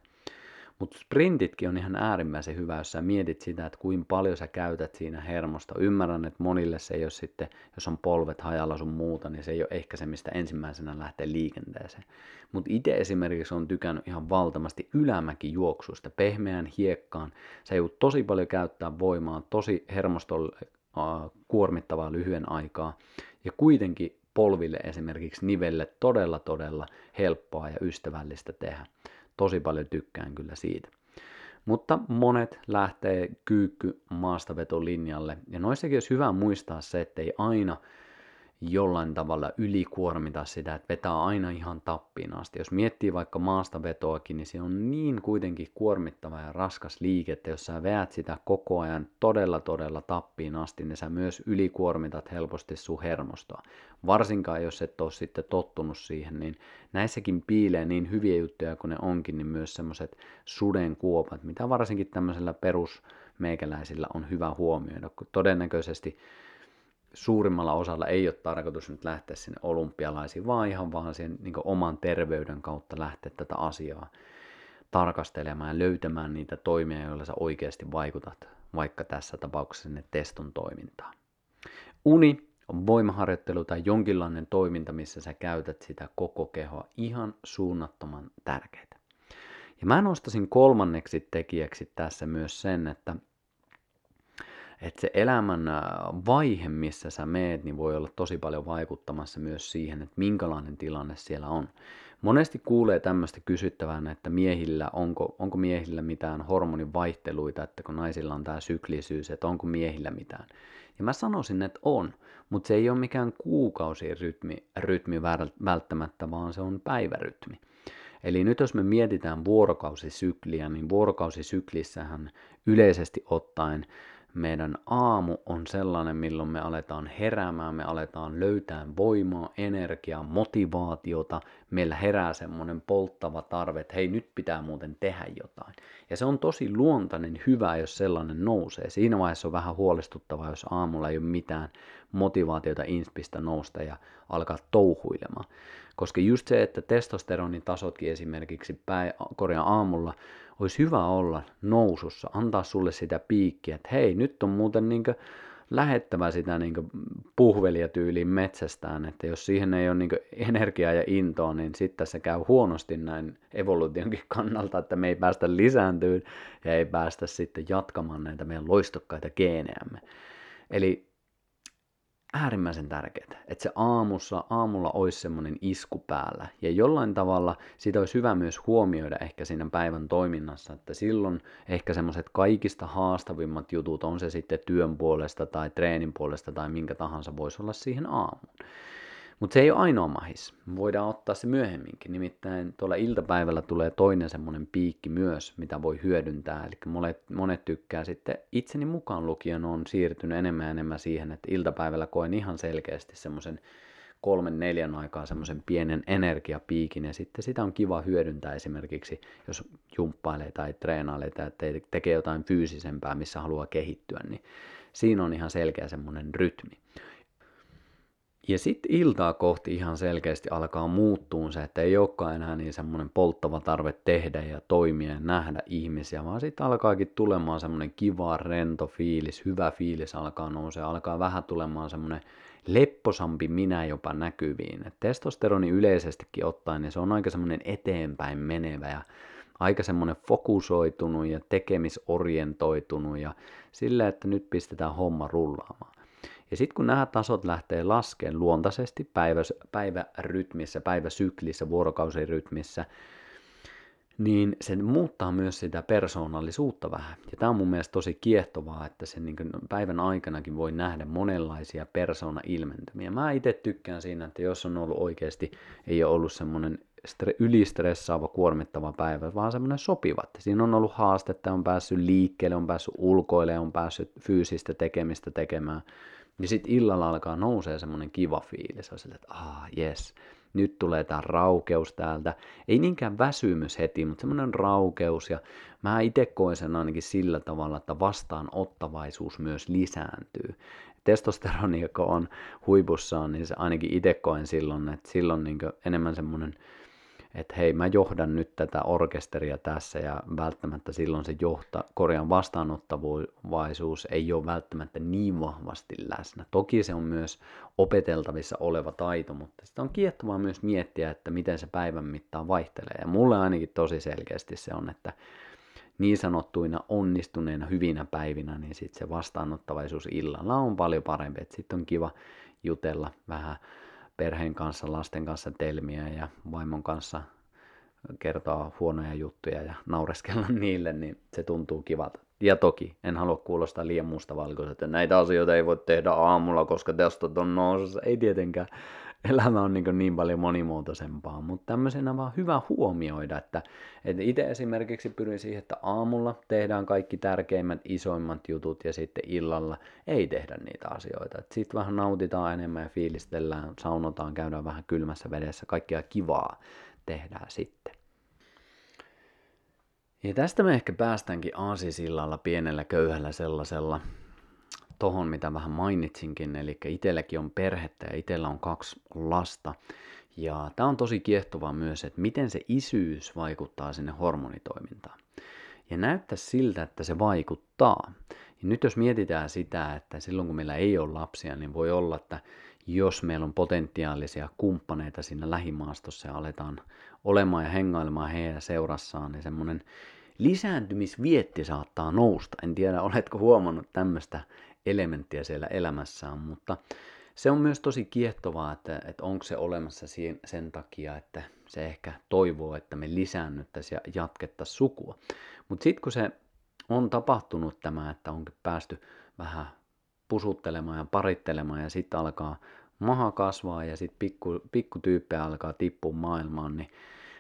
Mutta sprintitkin on ihan äärimmäisen hyvä, jos sä mietit sitä, että kuinka paljon sä käytät siinä hermosta. Ymmärrän, että monille se ei ole sitten, jos on polvet hajalla sun muuta, niin se ei ole ehkä se, mistä ensimmäisenä lähtee liikenteeseen. Mutta itse esimerkiksi on tykännyt ihan valtavasti ylämäkijuoksuista, pehmeään hiekkaan. Sä joudut tosi paljon käyttää voimaa, tosi hermostolle äh, kuormittavaa lyhyen aikaa. Ja kuitenkin polville esimerkiksi nivelle todella todella helppoa ja ystävällistä tehdä. Tosi paljon tykkään kyllä siitä. Mutta monet lähtee kyykky maastavetolinjalle. Ja noissakin olisi hyvä muistaa se, että ei aina jollain tavalla ylikuormita sitä, että vetää aina ihan tappiin asti. Jos miettii vaikka maastavetoakin, niin se on niin kuitenkin kuormittava ja raskas liike, että jos sä veät sitä koko ajan todella todella tappiin asti, niin sä myös ylikuormitat helposti sun hermostoa. Varsinkaan jos et ole sitten tottunut siihen, niin näissäkin piilee niin hyviä juttuja kuin ne onkin, niin myös semmoiset sudenkuopat, mitä varsinkin tämmöisellä perusmeikäläisillä on hyvä huomioida, kun todennäköisesti suurimmalla osalla ei ole tarkoitus nyt lähteä sinne olympialaisiin, vaan ihan vaan sen niin oman terveyden kautta lähteä tätä asiaa tarkastelemaan ja löytämään niitä toimia, joilla sä oikeasti vaikutat, vaikka tässä tapauksessa sinne teston toimintaan. Uni on voimaharjoittelu tai jonkinlainen toiminta, missä sä käytät sitä koko kehoa ihan suunnattoman tärkeää. Ja mä nostaisin kolmanneksi tekijäksi tässä myös sen, että että se elämän vaihe, missä sä meet, niin voi olla tosi paljon vaikuttamassa myös siihen, että minkälainen tilanne siellä on. Monesti kuulee tämmöistä kysyttävän, että miehillä, onko, onko miehillä mitään hormonivaihteluita, että kun naisilla on tämä syklisyys, että onko miehillä mitään. Ja mä sanoisin, että on, mutta se ei ole mikään kuukausirytmi rytmi välttämättä, vaan se on päivärytmi. Eli nyt jos me mietitään vuorokausisykliä, niin vuorokausisyklissähän yleisesti ottaen meidän aamu on sellainen, milloin me aletaan heräämään, me aletaan löytää voimaa, energiaa, motivaatiota. Meillä herää semmoinen polttava tarve, että hei nyt pitää muuten tehdä jotain. Ja se on tosi luontainen hyvä, jos sellainen nousee. Siinä vaiheessa on vähän huolestuttavaa, jos aamulla ei ole mitään motivaatiota inspistä nousta ja alkaa touhuilemaan. Koska just se, että testosteronin tasotkin esimerkiksi päin, korjaan aamulla olisi hyvä olla nousussa, antaa sulle sitä piikkiä, että hei, nyt on muuten niin lähettävä sitä niin puhvelijatyyliin metsästään, että jos siihen ei ole niin energiaa ja intoa, niin sitten se käy huonosti näin evoluutionkin kannalta, että me ei päästä lisääntyyn ja ei päästä sitten jatkamaan näitä meidän loistokkaita geenejämme. Eli äärimmäisen tärkeää, että se aamussa, aamulla olisi semmoinen isku päällä. Ja jollain tavalla sitä olisi hyvä myös huomioida ehkä siinä päivän toiminnassa, että silloin ehkä semmoiset kaikista haastavimmat jutut, on se sitten työn puolesta tai treenin puolesta tai minkä tahansa, voisi olla siihen aamuun. Mutta se ei ole ainoa mahis. Voidaan ottaa se myöhemminkin. Nimittäin tuolla iltapäivällä tulee toinen semmoinen piikki myös, mitä voi hyödyntää. Eli monet, monet tykkää sitten itseni mukaan lukien on siirtynyt enemmän ja enemmän siihen, että iltapäivällä koen ihan selkeästi semmoisen kolmen neljän aikaa semmoisen pienen energiapiikin ja sitten sitä on kiva hyödyntää esimerkiksi, jos jumppailee tai treenailee tai tekee jotain fyysisempää, missä haluaa kehittyä, niin siinä on ihan selkeä semmoinen rytmi. Ja sitten iltaa kohti ihan selkeästi alkaa muuttua se, että ei olekaan enää niin semmoinen polttava tarve tehdä ja toimia ja nähdä ihmisiä, vaan sitten alkaakin tulemaan semmoinen kiva, rento fiilis, hyvä fiilis alkaa nousea, alkaa vähän tulemaan semmoinen lepposampi minä jopa näkyviin. Et testosteroni yleisestikin ottaen, niin se on aika semmoinen eteenpäin menevä ja aika semmoinen fokusoitunut ja tekemisorientoitunut ja sillä, että nyt pistetään homma rullaamaan. Ja sitten kun nämä tasot lähtee laskeen luontaisesti päivä, päivärytmissä, päiväsyklissä, vuorokausirytmissä, niin se muuttaa myös sitä persoonallisuutta vähän. Ja tämä on mun mielestä tosi kiehtovaa, että sen niin päivän aikanakin voi nähdä monenlaisia persoonailmentymiä. Mä itse tykkään siinä, että jos on ollut oikeasti, ei ole ollut semmoinen ylistressaava, kuormittava päivä, vaan semmoinen sopiva. Siinä on ollut haastetta, on päässyt liikkeelle, on päässyt ulkoille, on päässyt fyysistä tekemistä tekemään – niin sitten illalla alkaa nousee semmoinen kiva fiilis. On että ah, yes, nyt tulee tämä raukeus täältä. Ei niinkään väsymys heti, mutta semmoinen raukeus. Ja mä itse koen sen ainakin sillä tavalla, että vastaanottavaisuus myös lisääntyy. Testosteroni, joka on huipussaan, niin se ainakin itse koen silloin, että silloin niin enemmän semmoinen että hei mä johdan nyt tätä orkesteria tässä ja välttämättä silloin se johta, korjan vastaanottavaisuus ei ole välttämättä niin vahvasti läsnä. Toki se on myös opeteltavissa oleva taito, mutta sitä on kiehtovaa myös miettiä, että miten se päivän mittaan vaihtelee. Ja mulle ainakin tosi selkeästi se on, että niin sanottuina onnistuneina hyvinä päivinä, niin sitten se vastaanottavaisuus illalla on paljon parempi. Sitten on kiva jutella vähän perheen kanssa, lasten kanssa telmiä ja vaimon kanssa kertoa huonoja juttuja ja naureskella niille, niin se tuntuu kivalta. Ja toki, en halua kuulostaa liian mustavalkoiselta, että näitä asioita ei voi tehdä aamulla, koska testot on nousussa. Ei tietenkään elämä on niin, niin paljon monimuotoisempaa, mutta tämmöisenä vaan hyvä huomioida, että, että itse esimerkiksi pyrin siihen, että aamulla tehdään kaikki tärkeimmät, isoimmat jutut ja sitten illalla ei tehdä niitä asioita. Sitten vähän nautitaan enemmän ja fiilistellään, saunotaan, käydään vähän kylmässä vedessä, kaikkea kivaa tehdään sitten. Ja tästä me ehkä päästäänkin aasisillalla pienellä köyhällä sellaisella tohon, mitä vähän mainitsinkin, eli itselläkin on perhettä ja itsellä on kaksi lasta. Ja tämä on tosi kiehtovaa myös, että miten se isyys vaikuttaa sinne hormonitoimintaan. Ja näyttää siltä, että se vaikuttaa. Ja nyt jos mietitään sitä, että silloin kun meillä ei ole lapsia, niin voi olla, että jos meillä on potentiaalisia kumppaneita siinä lähimaastossa ja aletaan olemaan ja hengailemaan heidän seurassaan, niin semmoinen lisääntymisvietti saattaa nousta. En tiedä, oletko huomannut tämmöistä elementtiä siellä elämässään, mutta se on myös tosi kiehtovaa, että, että onko se olemassa sen takia, että se ehkä toivoo, että me lisäännyttäisiin ja jatkettaisiin sukua. Mutta sitten kun se on tapahtunut tämä, että onkin päästy vähän pusuttelemaan ja parittelemaan ja sitten alkaa maha kasvaa ja sitten pikku, pikkutyyppejä alkaa tippua maailmaan, niin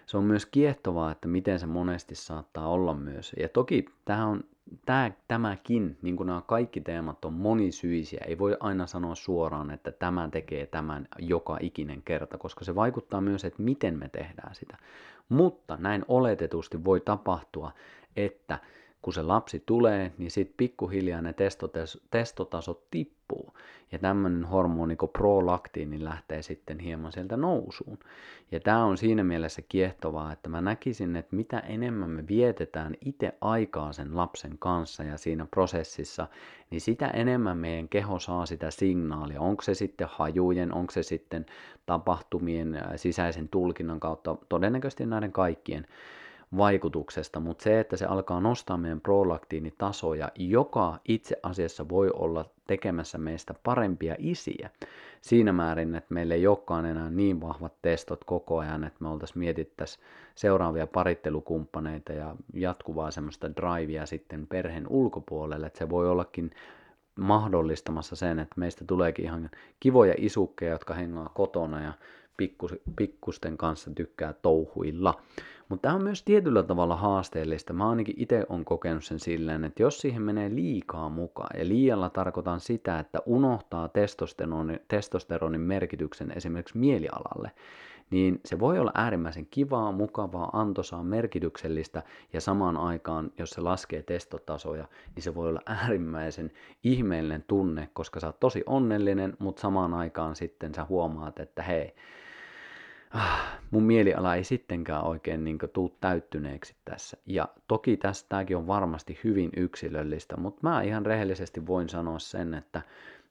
se on myös kiehtovaa, että miten se monesti saattaa olla myös. Ja toki tämä on tämä, tämäkin, niin kuin nämä kaikki teemat on monisyisiä, ei voi aina sanoa suoraan, että tämä tekee tämän joka ikinen kerta, koska se vaikuttaa myös, että miten me tehdään sitä. Mutta näin oletetusti voi tapahtua, että kun se lapsi tulee, niin sitten pikkuhiljaa ne testotasot tippuu. Ja tämmöinen hormoni kuin prolaktiini lähtee sitten hieman sieltä nousuun. Ja tämä on siinä mielessä kiehtovaa, että mä näkisin, että mitä enemmän me vietetään itse aikaa sen lapsen kanssa ja siinä prosessissa, niin sitä enemmän meidän keho saa sitä signaalia. Onko se sitten hajujen, onko se sitten tapahtumien sisäisen tulkinnan kautta, todennäköisesti näiden kaikkien vaikutuksesta, mutta se, että se alkaa nostaa meidän prolaktiinitasoja, joka itse asiassa voi olla tekemässä meistä parempia isiä. Siinä määrin, että meillä ei olekaan enää niin vahvat testot koko ajan, että me oltaisiin mietittäisiin seuraavia parittelukumppaneita ja jatkuvaa semmoista drivea sitten perheen ulkopuolelle, että se voi ollakin mahdollistamassa sen, että meistä tuleekin ihan kivoja isukkeja, jotka hengaa kotona ja pikkus, pikkusten kanssa tykkää touhuilla. Mutta tämä on myös tietyllä tavalla haasteellista. Mä ainakin itse on kokenut sen silleen, että jos siihen menee liikaa mukaan, ja liialla tarkoitan sitä, että unohtaa testosteronin, testosteronin merkityksen esimerkiksi mielialalle, niin se voi olla äärimmäisen kivaa, mukavaa, antoisaa, merkityksellistä ja samaan aikaan, jos se laskee testotasoja, niin se voi olla äärimmäisen ihmeellinen tunne, koska sä oot tosi onnellinen, mutta samaan aikaan sitten sä huomaat, että hei, ah, mun mieliala ei sittenkään oikein niin tuu täyttyneeksi tässä. Ja toki tästäkin on varmasti hyvin yksilöllistä, mutta mä ihan rehellisesti voin sanoa sen, että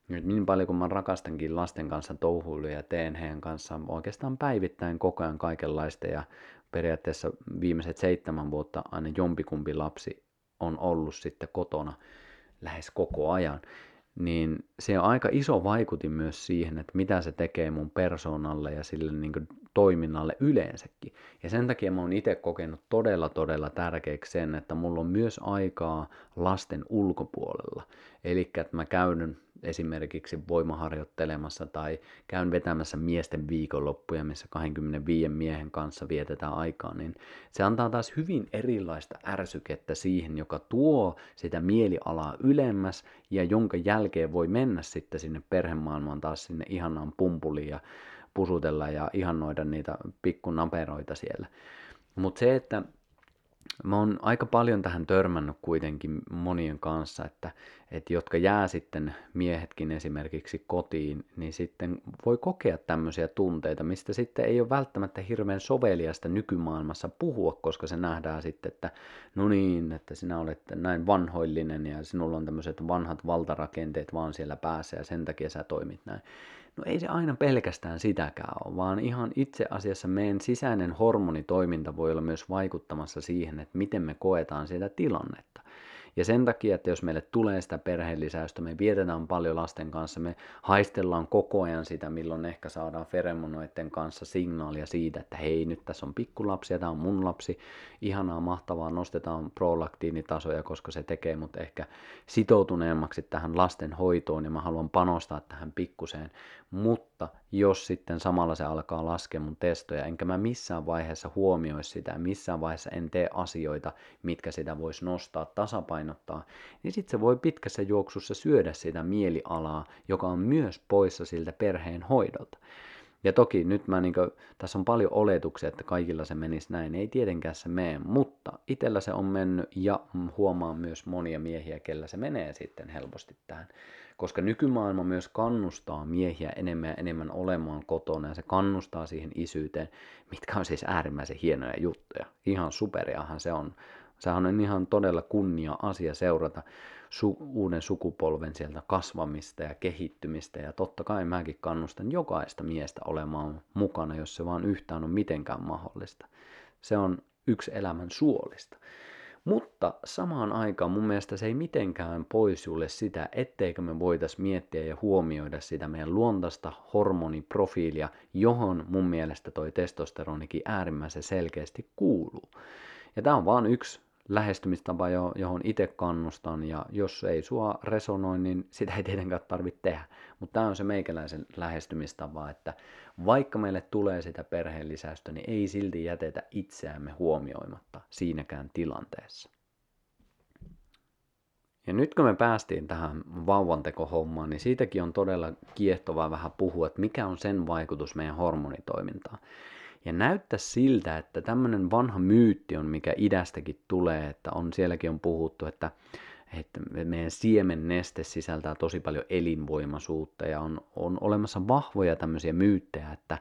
nyt niin paljon kuin mä rakastankin lasten kanssa touhuiluja ja teen heidän kanssaan oikeastaan päivittäin koko ajan kaikenlaista ja periaatteessa viimeiset seitsemän vuotta aina jompikumpi lapsi on ollut sitten kotona lähes koko ajan, niin se on aika iso vaikutin myös siihen, että mitä se tekee mun persoonalle ja sille niin toiminnalle yleensäkin. Ja sen takia mä oon itse kokenut todella todella tärkeäksi sen, että mulla on myös aikaa lasten ulkopuolella. Eli että mä käyn esimerkiksi voimaharjoittelemassa tai käyn vetämässä miesten viikonloppuja, missä 25 miehen kanssa vietetään aikaa, niin se antaa taas hyvin erilaista ärsykettä siihen, joka tuo sitä mielialaa ylemmäs ja jonka jälkeen voi mennä sitten sinne perhemaailmaan taas sinne ihanaan pumpuliin ja pusutella ja ihannoida niitä pikkunaperoita siellä. Mutta se, että mä oon aika paljon tähän törmännyt kuitenkin monien kanssa, että, että jotka jää sitten miehetkin esimerkiksi kotiin, niin sitten voi kokea tämmöisiä tunteita, mistä sitten ei ole välttämättä hirveän soveliasta nykymaailmassa puhua, koska se nähdään sitten, että no niin, että sinä olet näin vanhoillinen ja sinulla on tämmöiset vanhat valtarakenteet vaan siellä päässä ja sen takia sä toimit näin. No ei se aina pelkästään sitäkään ole, vaan ihan itse asiassa meidän sisäinen hormonitoiminta voi olla myös vaikuttamassa siihen, että miten me koetaan sitä tilannetta. Ja sen takia, että jos meille tulee sitä perheellisäystä, me vietetään paljon lasten kanssa, me haistellaan koko ajan sitä, milloin ehkä saadaan feremonoiden kanssa signaalia siitä, että hei, nyt tässä on pikkulapsi ja tämä on mun lapsi, ihanaa, mahtavaa, nostetaan prolaktiinitasoja, koska se tekee mut ehkä sitoutuneemmaksi tähän lasten hoitoon ja mä haluan panostaa tähän pikkuseen, mutta jos sitten samalla se alkaa laskea mun testoja, enkä mä missään vaiheessa huomioi sitä, missään vaiheessa en tee asioita, mitkä sitä voisi nostaa, tasapainottaa, niin sitten se voi pitkässä juoksussa syödä sitä mielialaa, joka on myös poissa siltä perheen hoidolta. Ja toki nyt mä niin kuin, tässä on paljon oletuksia, että kaikilla se menisi näin. Ei tietenkään se mene, mutta itsellä se on mennyt ja huomaan myös monia miehiä, kellä se menee sitten helposti tähän. Koska nykymaailma myös kannustaa miehiä enemmän ja enemmän olemaan kotona ja se kannustaa siihen isyyteen, mitkä on siis äärimmäisen hienoja juttuja. Ihan superiahan se on. Sehän on ihan todella kunnia asia seurata su- uuden sukupolven sieltä kasvamista ja kehittymistä. Ja totta kai mäkin kannustan jokaista miestä olemaan mukana, jos se vaan yhtään on mitenkään mahdollista. Se on yksi elämän suolista. Mutta samaan aikaan mun mielestä se ei mitenkään poissulle sitä, etteikö me voitais miettiä ja huomioida sitä meidän luontaista hormoniprofiilia, johon mun mielestä toi testosteronikin äärimmäisen selkeästi kuuluu. Ja tämä on vaan yksi lähestymistapa, johon itse kannustan, ja jos ei sua resonoi, niin sitä ei tietenkään tarvitse tehdä. Mutta tämä on se meikäläisen lähestymistapa, että vaikka meille tulee sitä perheen lisäystä, niin ei silti jätetä itseämme huomioimatta siinäkään tilanteessa. Ja nyt kun me päästiin tähän vauvantekohommaan, niin siitäkin on todella kiehtovaa vähän puhua, että mikä on sen vaikutus meidän hormonitoimintaan. Ja näyttää siltä, että tämmöinen vanha myytti on, mikä idästäkin tulee, että on sielläkin on puhuttu, että, että meidän siemenneste sisältää tosi paljon elinvoimaisuutta ja on, on olemassa vahvoja tämmöisiä myyttejä, että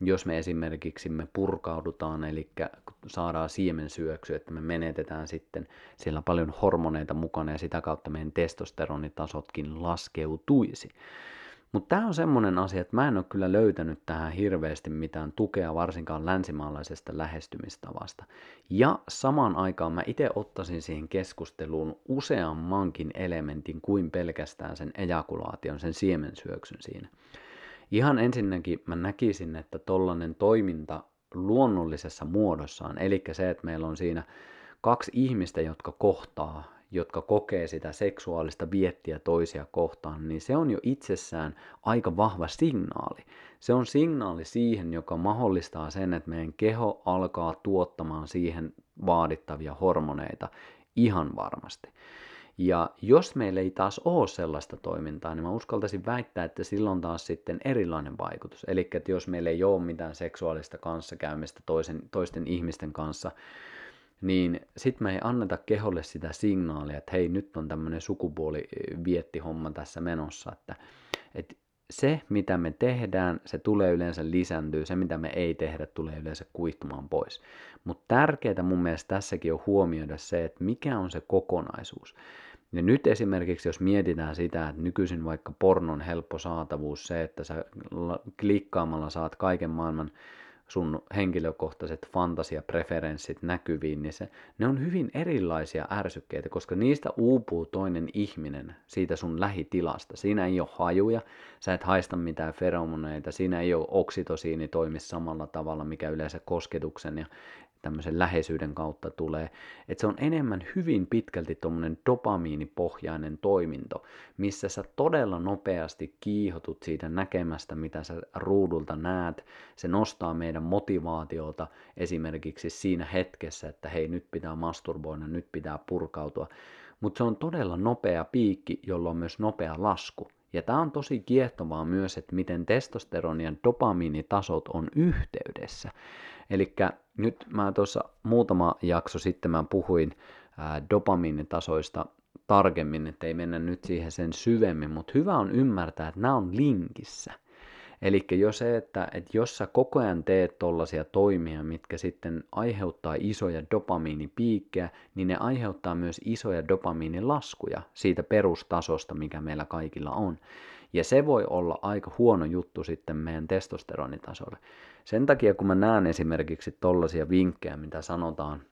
jos me esimerkiksi me purkaudutaan, eli saadaan siemensyöksy, että me menetetään sitten siellä paljon hormoneita mukana ja sitä kautta meidän testosteronitasotkin laskeutuisi. Mutta tämä on semmoinen asia, että mä en ole kyllä löytänyt tähän hirveästi mitään tukea varsinkaan länsimaalaisesta lähestymistavasta. Ja samaan aikaan mä itse ottaisin siihen keskusteluun useammankin elementin kuin pelkästään sen ejakulaation, sen siemensyöksyn siinä. Ihan ensinnäkin mä näkisin, että tollanen toiminta luonnollisessa muodossaan, eli se, että meillä on siinä kaksi ihmistä, jotka kohtaa jotka kokee sitä seksuaalista viettiä toisia kohtaan, niin se on jo itsessään aika vahva signaali. Se on signaali siihen, joka mahdollistaa sen, että meidän keho alkaa tuottamaan siihen vaadittavia hormoneita ihan varmasti. Ja jos meillä ei taas ole sellaista toimintaa, niin mä uskaltaisin väittää, että silloin taas sitten erilainen vaikutus. Eli että jos meillä ei ole mitään seksuaalista kanssakäymistä toisen, toisten ihmisten kanssa, niin sitten me ei anneta keholle sitä signaalia, että hei, nyt on tämmöinen sukupuoliviettihomma tässä menossa, että, että se, mitä me tehdään, se tulee yleensä lisääntyy, se, mitä me ei tehdä, tulee yleensä kuihtumaan pois. Mutta tärkeää mun mielestä tässäkin on huomioida se, että mikä on se kokonaisuus. Ja nyt esimerkiksi, jos mietitään sitä, että nykyisin vaikka pornon helppo saatavuus, se, että sä klikkaamalla saat kaiken maailman sun henkilökohtaiset fantasiapreferenssit näkyviin, niin se, ne on hyvin erilaisia ärsykkeitä, koska niistä uupuu toinen ihminen siitä sun lähitilasta. Siinä ei ole hajuja, sä et haista mitään feromoneita, siinä ei ole oksitosiini toimi samalla tavalla, mikä yleensä kosketuksen ja tämmöisen läheisyyden kautta tulee. Että se on enemmän hyvin pitkälti tuommoinen dopamiinipohjainen toiminto, missä sä todella nopeasti kiihotut siitä näkemästä, mitä sä ruudulta näet. Se nostaa meidän motivaatiota esimerkiksi siinä hetkessä, että hei nyt pitää masturboida, nyt pitää purkautua. Mutta se on todella nopea piikki, jolla on myös nopea lasku. Ja tämä on tosi kiehtovaa myös, että miten testosteron ja dopamiinitasot on yhteydessä. Eli nyt mä tuossa muutama jakso sitten mä puhuin dopamiinitasoista tarkemmin, että ei mennä nyt siihen sen syvemmin, mutta hyvä on ymmärtää, että nämä on linkissä. Eli jo se, että, että jos sä koko ajan teet tollaisia toimia, mitkä sitten aiheuttaa isoja dopamiinipiikkejä, niin ne aiheuttaa myös isoja dopamiinilaskuja siitä perustasosta, mikä meillä kaikilla on. Ja se voi olla aika huono juttu sitten meidän testosteronitasolle. Sen takia, kun mä näen esimerkiksi tollaisia vinkkejä, mitä sanotaan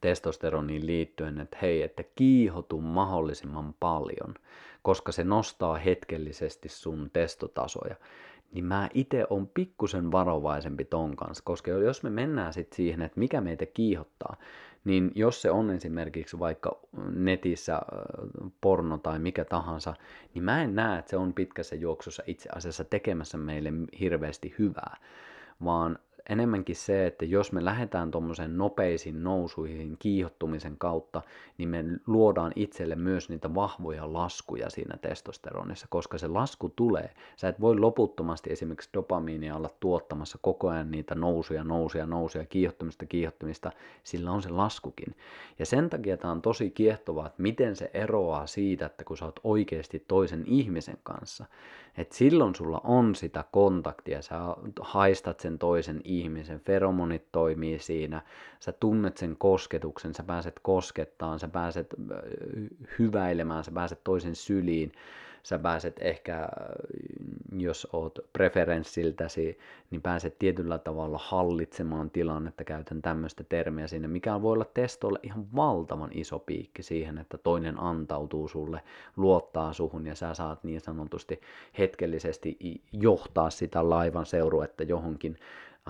testosteroniin liittyen, että hei, että kiihotu mahdollisimman paljon, koska se nostaa hetkellisesti sun testotasoja, niin mä itse on pikkusen varovaisempi ton kanssa, koska jos me mennään sitten siihen, että mikä meitä kiihottaa, niin jos se on esimerkiksi vaikka netissä porno tai mikä tahansa, niin mä en näe, että se on pitkässä juoksussa itse asiassa tekemässä meille hirveästi hyvää, vaan enemmänkin se, että jos me lähdetään tuommoisen nopeisiin nousuihin kiihottumisen kautta, niin me luodaan itselle myös niitä vahvoja laskuja siinä testosteronissa, koska se lasku tulee. Sä et voi loputtomasti esimerkiksi dopamiinia olla tuottamassa koko ajan niitä nousuja, nousuja, nousuja, kiihottumista, kiihottumista, sillä on se laskukin. Ja sen takia tämä on tosi kiehtovaa, että miten se eroaa siitä, että kun sä oot oikeasti toisen ihmisen kanssa, että silloin sulla on sitä kontaktia, sä haistat sen toisen ihmisen, feromonit toimii siinä, sä tunnet sen kosketuksen, sä pääset koskettaan, sä pääset hyväilemään, sä pääset toisen syliin, sä pääset ehkä, jos oot preferenssiltäsi, niin pääset tietyllä tavalla hallitsemaan tilannetta, käytän tämmöistä termiä siinä, mikä voi olla testolle ihan valtavan iso piikki siihen, että toinen antautuu sulle, luottaa suhun ja sä saat niin sanotusti hetkellisesti johtaa sitä laivan seuruetta johonkin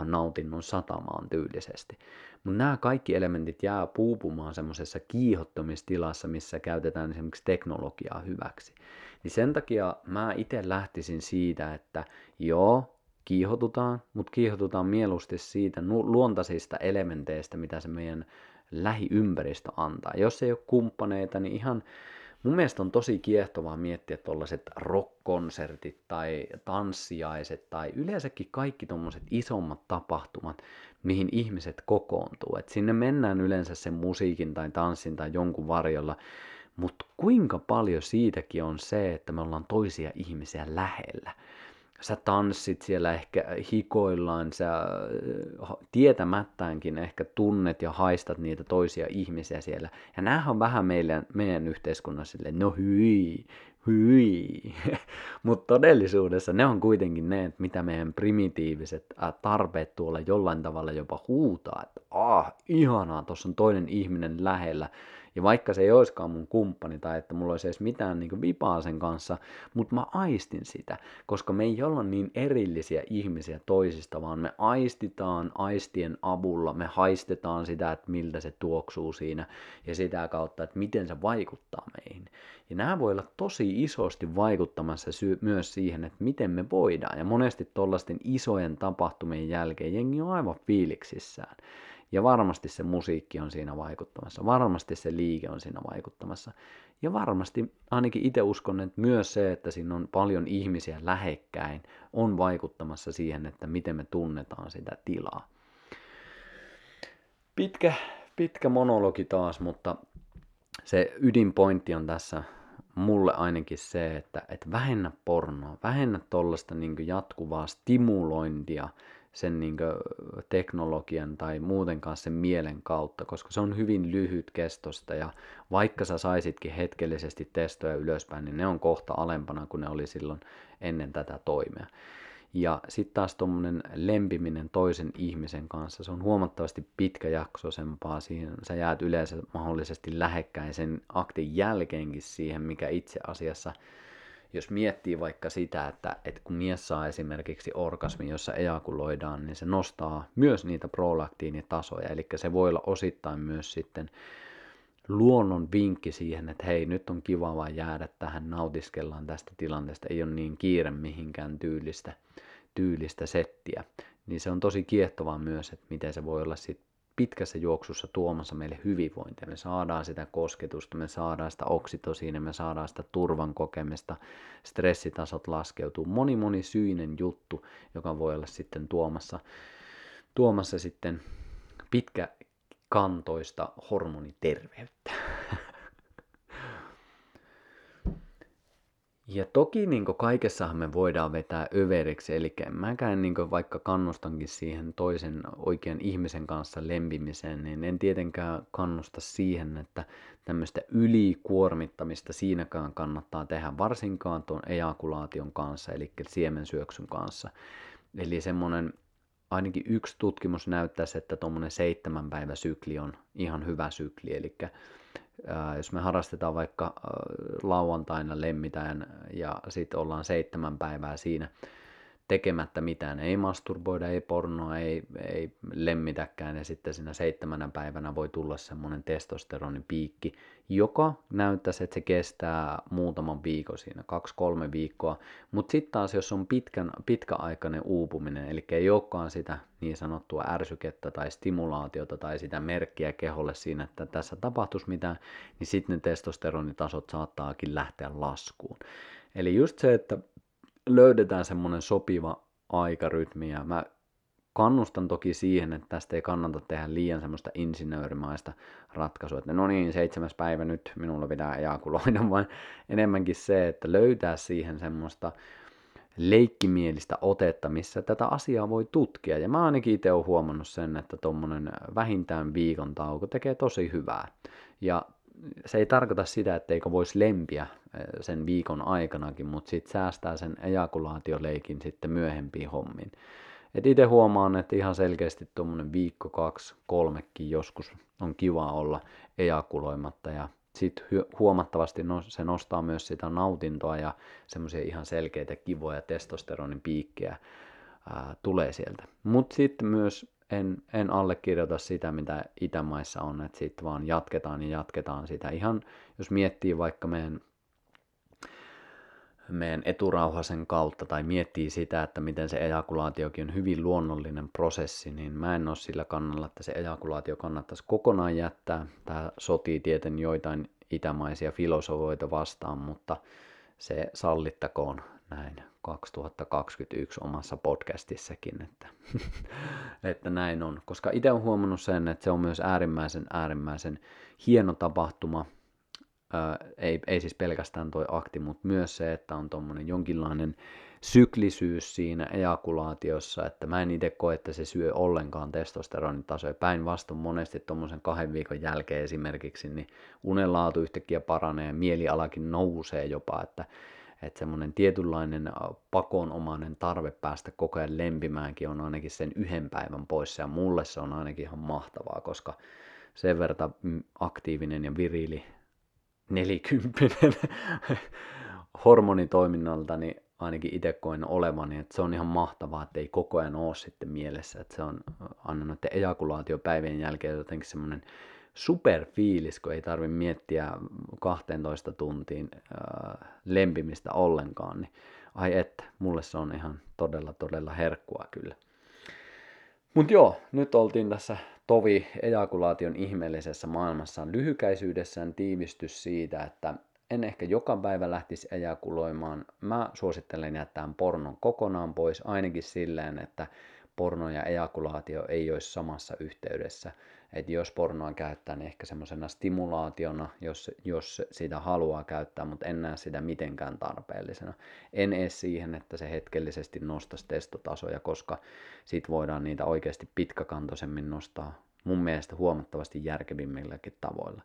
nautinnon satamaan tyylisesti. Mutta nämä kaikki elementit jää puupumaan semmoisessa kiihottomistilassa, missä käytetään esimerkiksi teknologiaa hyväksi. Niin sen takia mä itse lähtisin siitä, että joo, kiihotutaan, mutta kiihotutaan mieluusti siitä luontaisista elementeistä, mitä se meidän lähiympäristö antaa. Jos ei ole kumppaneita, niin ihan mun mielestä on tosi kiehtovaa miettiä tuollaiset rock-konsertit tai tanssiaiset tai yleensäkin kaikki tuommoiset isommat tapahtumat, mihin ihmiset kokoontuu. Et sinne mennään yleensä sen musiikin tai tanssin tai jonkun varjolla, mutta kuinka paljon siitäkin on se, että me ollaan toisia ihmisiä lähellä. Sä tanssit siellä ehkä hikoillaan, sä äh, tietämättäänkin ehkä tunnet ja haistat niitä toisia ihmisiä siellä. Ja näähän on vähän meidän, meidän yhteiskunnassa silleen, no hyi, hyi. Mutta todellisuudessa ne on kuitenkin ne, että mitä meidän primitiiviset äh, tarpeet tuolla jollain tavalla jopa huutaa, että ah, ihanaa, tuossa on toinen ihminen lähellä, ja vaikka se ei olisikaan mun kumppani tai että mulla olisi edes mitään niin vipaa sen kanssa, mutta mä aistin sitä, koska me ei olla niin erillisiä ihmisiä toisista, vaan me aistitaan aistien avulla, me haistetaan sitä, että miltä se tuoksuu siinä ja sitä kautta, että miten se vaikuttaa meihin. Ja nämä voi olla tosi isosti vaikuttamassa sy- myös siihen, että miten me voidaan. Ja monesti tuollaisten isojen tapahtumien jälkeen jengi on aivan fiiliksissään. Ja varmasti se musiikki on siinä vaikuttamassa, varmasti se liike on siinä vaikuttamassa. Ja varmasti ainakin itse uskon, että myös se, että siinä on paljon ihmisiä lähekkäin, on vaikuttamassa siihen, että miten me tunnetaan sitä tilaa. Pitkä, pitkä monologi taas, mutta se ydinpointti on tässä mulle ainakin se, että, että vähennä pornoa, vähennä tuollaista niin jatkuvaa stimulointia sen niin teknologian tai muutenkaan sen mielen kautta, koska se on hyvin lyhyt kestosta ja vaikka sä saisitkin hetkellisesti testoja ylöspäin, niin ne on kohta alempana kuin ne oli silloin ennen tätä toimea. Ja sitten taas tuommoinen lempiminen toisen ihmisen kanssa, se on huomattavasti pitkäjaksoisempaa. Siihen sä jäät yleensä mahdollisesti lähekkäin sen aktin jälkeenkin siihen, mikä itse asiassa jos miettii vaikka sitä, että, että kun mies saa esimerkiksi orgasmin, jossa ejakuloidaan, niin se nostaa myös niitä prolaktiinitasoja, eli se voi olla osittain myös sitten luonnon vinkki siihen, että hei, nyt on kiva vaan jäädä tähän, nautiskellaan tästä tilanteesta, ei ole niin kiire mihinkään tyylistä, tyylistä settiä. Niin se on tosi kiehtovaa myös, että miten se voi olla sit pitkässä juoksussa tuomassa meille hyvinvointia. Me saadaan sitä kosketusta, me saadaan sitä oksitosiinia, me saadaan sitä turvan kokemista, stressitasot laskeutuu. Moni moni syinen juttu, joka voi olla sitten tuomassa, tuomassa sitten pitkäkantoista hormoniterveyttä. Ja toki niin kaikessahan me voidaan vetää överiksi, eli mäkään niin vaikka kannustankin siihen toisen oikean ihmisen kanssa lempimiseen, niin en tietenkään kannusta siihen, että tämmöistä ylikuormittamista siinäkään kannattaa tehdä, varsinkaan tuon ejakulaation kanssa, eli siemensyöksyn kanssa. Eli semmoinen, ainakin yksi tutkimus näyttäisi, että tuommoinen seitsemän päivä sykli on ihan hyvä sykli, eli jos me harrastetaan vaikka lauantaina lemmitään ja sitten ollaan seitsemän päivää siinä tekemättä mitään, ei masturboida, ei pornoa, ei, ei lemmitäkään. Ja sitten siinä seitsemänä päivänä voi tulla semmoinen testosteronipiikki, joka näyttäisi, että se kestää muutaman viikon siinä, kaksi-kolme viikkoa, mutta sitten taas jos on pitkän, pitkäaikainen uupuminen, eli ei olekaan sitä niin sanottua ärsykettä tai stimulaatiota tai sitä merkkiä keholle siinä, että tässä tapahtuisi mitään, niin sitten ne testosteronitasot saattaakin lähteä laskuun. Eli just se, että löydetään semmoinen sopiva aikarytmi ja mä kannustan toki siihen, että tästä ei kannata tehdä liian semmoista insinöörimaista ratkaisua, että no niin, seitsemäs päivä nyt minulla pitää ejakuloida, vaan enemmänkin se, että löytää siihen semmoista leikkimielistä otetta, missä tätä asiaa voi tutkia. Ja mä ainakin itse olen huomannut sen, että tuommoinen vähintään viikon tauko tekee tosi hyvää. Ja se ei tarkoita sitä, etteikö voisi lempiä eh, sen viikon aikanakin, mutta sitten säästää sen ejakulaatioleikin sitten myöhempiin hommiin. Et itse huomaan, että ihan selkeästi tuommoinen viikko, kaksi, kolmekin joskus on kiva olla ejakuloimatta ja sitten huomattavasti no, se nostaa myös sitä nautintoa ja semmoisia ihan selkeitä kivoja testosteronin piikkejä tulee sieltä. Mutta sitten myös en, en allekirjoita sitä, mitä Itämaissa on, että sitten vaan jatketaan ja jatketaan sitä. Ihan jos miettii vaikka meidän, meidän eturauhasen kautta tai miettii sitä, että miten se ejakulaatiokin on hyvin luonnollinen prosessi, niin mä en ole sillä kannalla, että se ejakulaatio kannattaisi kokonaan jättää. Tämä sotii tieten joitain itämaisia filosofoita vastaan, mutta se sallittakoon näin 2021 omassa podcastissakin, että, että näin on. Koska itse olen huomannut sen, että se on myös äärimmäisen äärimmäisen hieno tapahtuma. Ää, ei, ei siis pelkästään toi akti, mutta myös se, että on tuommoinen jonkinlainen syklisyys siinä ejakulaatiossa, että mä en itse koe, että se syö ollenkaan testosteronitasoja. Päinvastoin monesti tuommoisen kahden viikon jälkeen esimerkiksi, niin unenlaatu yhtäkkiä paranee ja mielialakin nousee jopa, että että semmoinen tietynlainen pakonomainen tarve päästä koko ajan lempimäänkin on ainakin sen yhden päivän poissa. Ja mulle se on ainakin ihan mahtavaa, koska sen verran mm, aktiivinen ja viriili nelikymppinen hormonitoiminnalta, niin ainakin itse koen olevani, että se on ihan mahtavaa, että ei koko ajan ole sitten mielessä, että se on aina noiden ejakulaatiopäivien jälkeen jotenkin semmoinen superfiilis, kun ei tarvi miettiä 12 tuntiin ää, lempimistä ollenkaan, niin ai että, mulle se on ihan todella todella herkkua kyllä. Mutta joo, nyt oltiin tässä tovi ejakulaation ihmeellisessä maailmassaan lyhykäisyydessään tiivistys siitä, että en ehkä joka päivä lähtisi ejakuloimaan. Mä suosittelen jättää pornon kokonaan pois, ainakin silleen, että porno ja ejakulaatio ei olisi samassa yhteydessä. Että jos pornoa käyttää, niin ehkä semmoisena stimulaationa, jos, jos sitä haluaa käyttää, mutta en näe sitä mitenkään tarpeellisena. En edes siihen, että se hetkellisesti nostaisi testotasoja, koska sit voidaan niitä oikeasti pitkäkantoisemmin nostaa mun mielestä huomattavasti järkevimmilläkin tavoilla.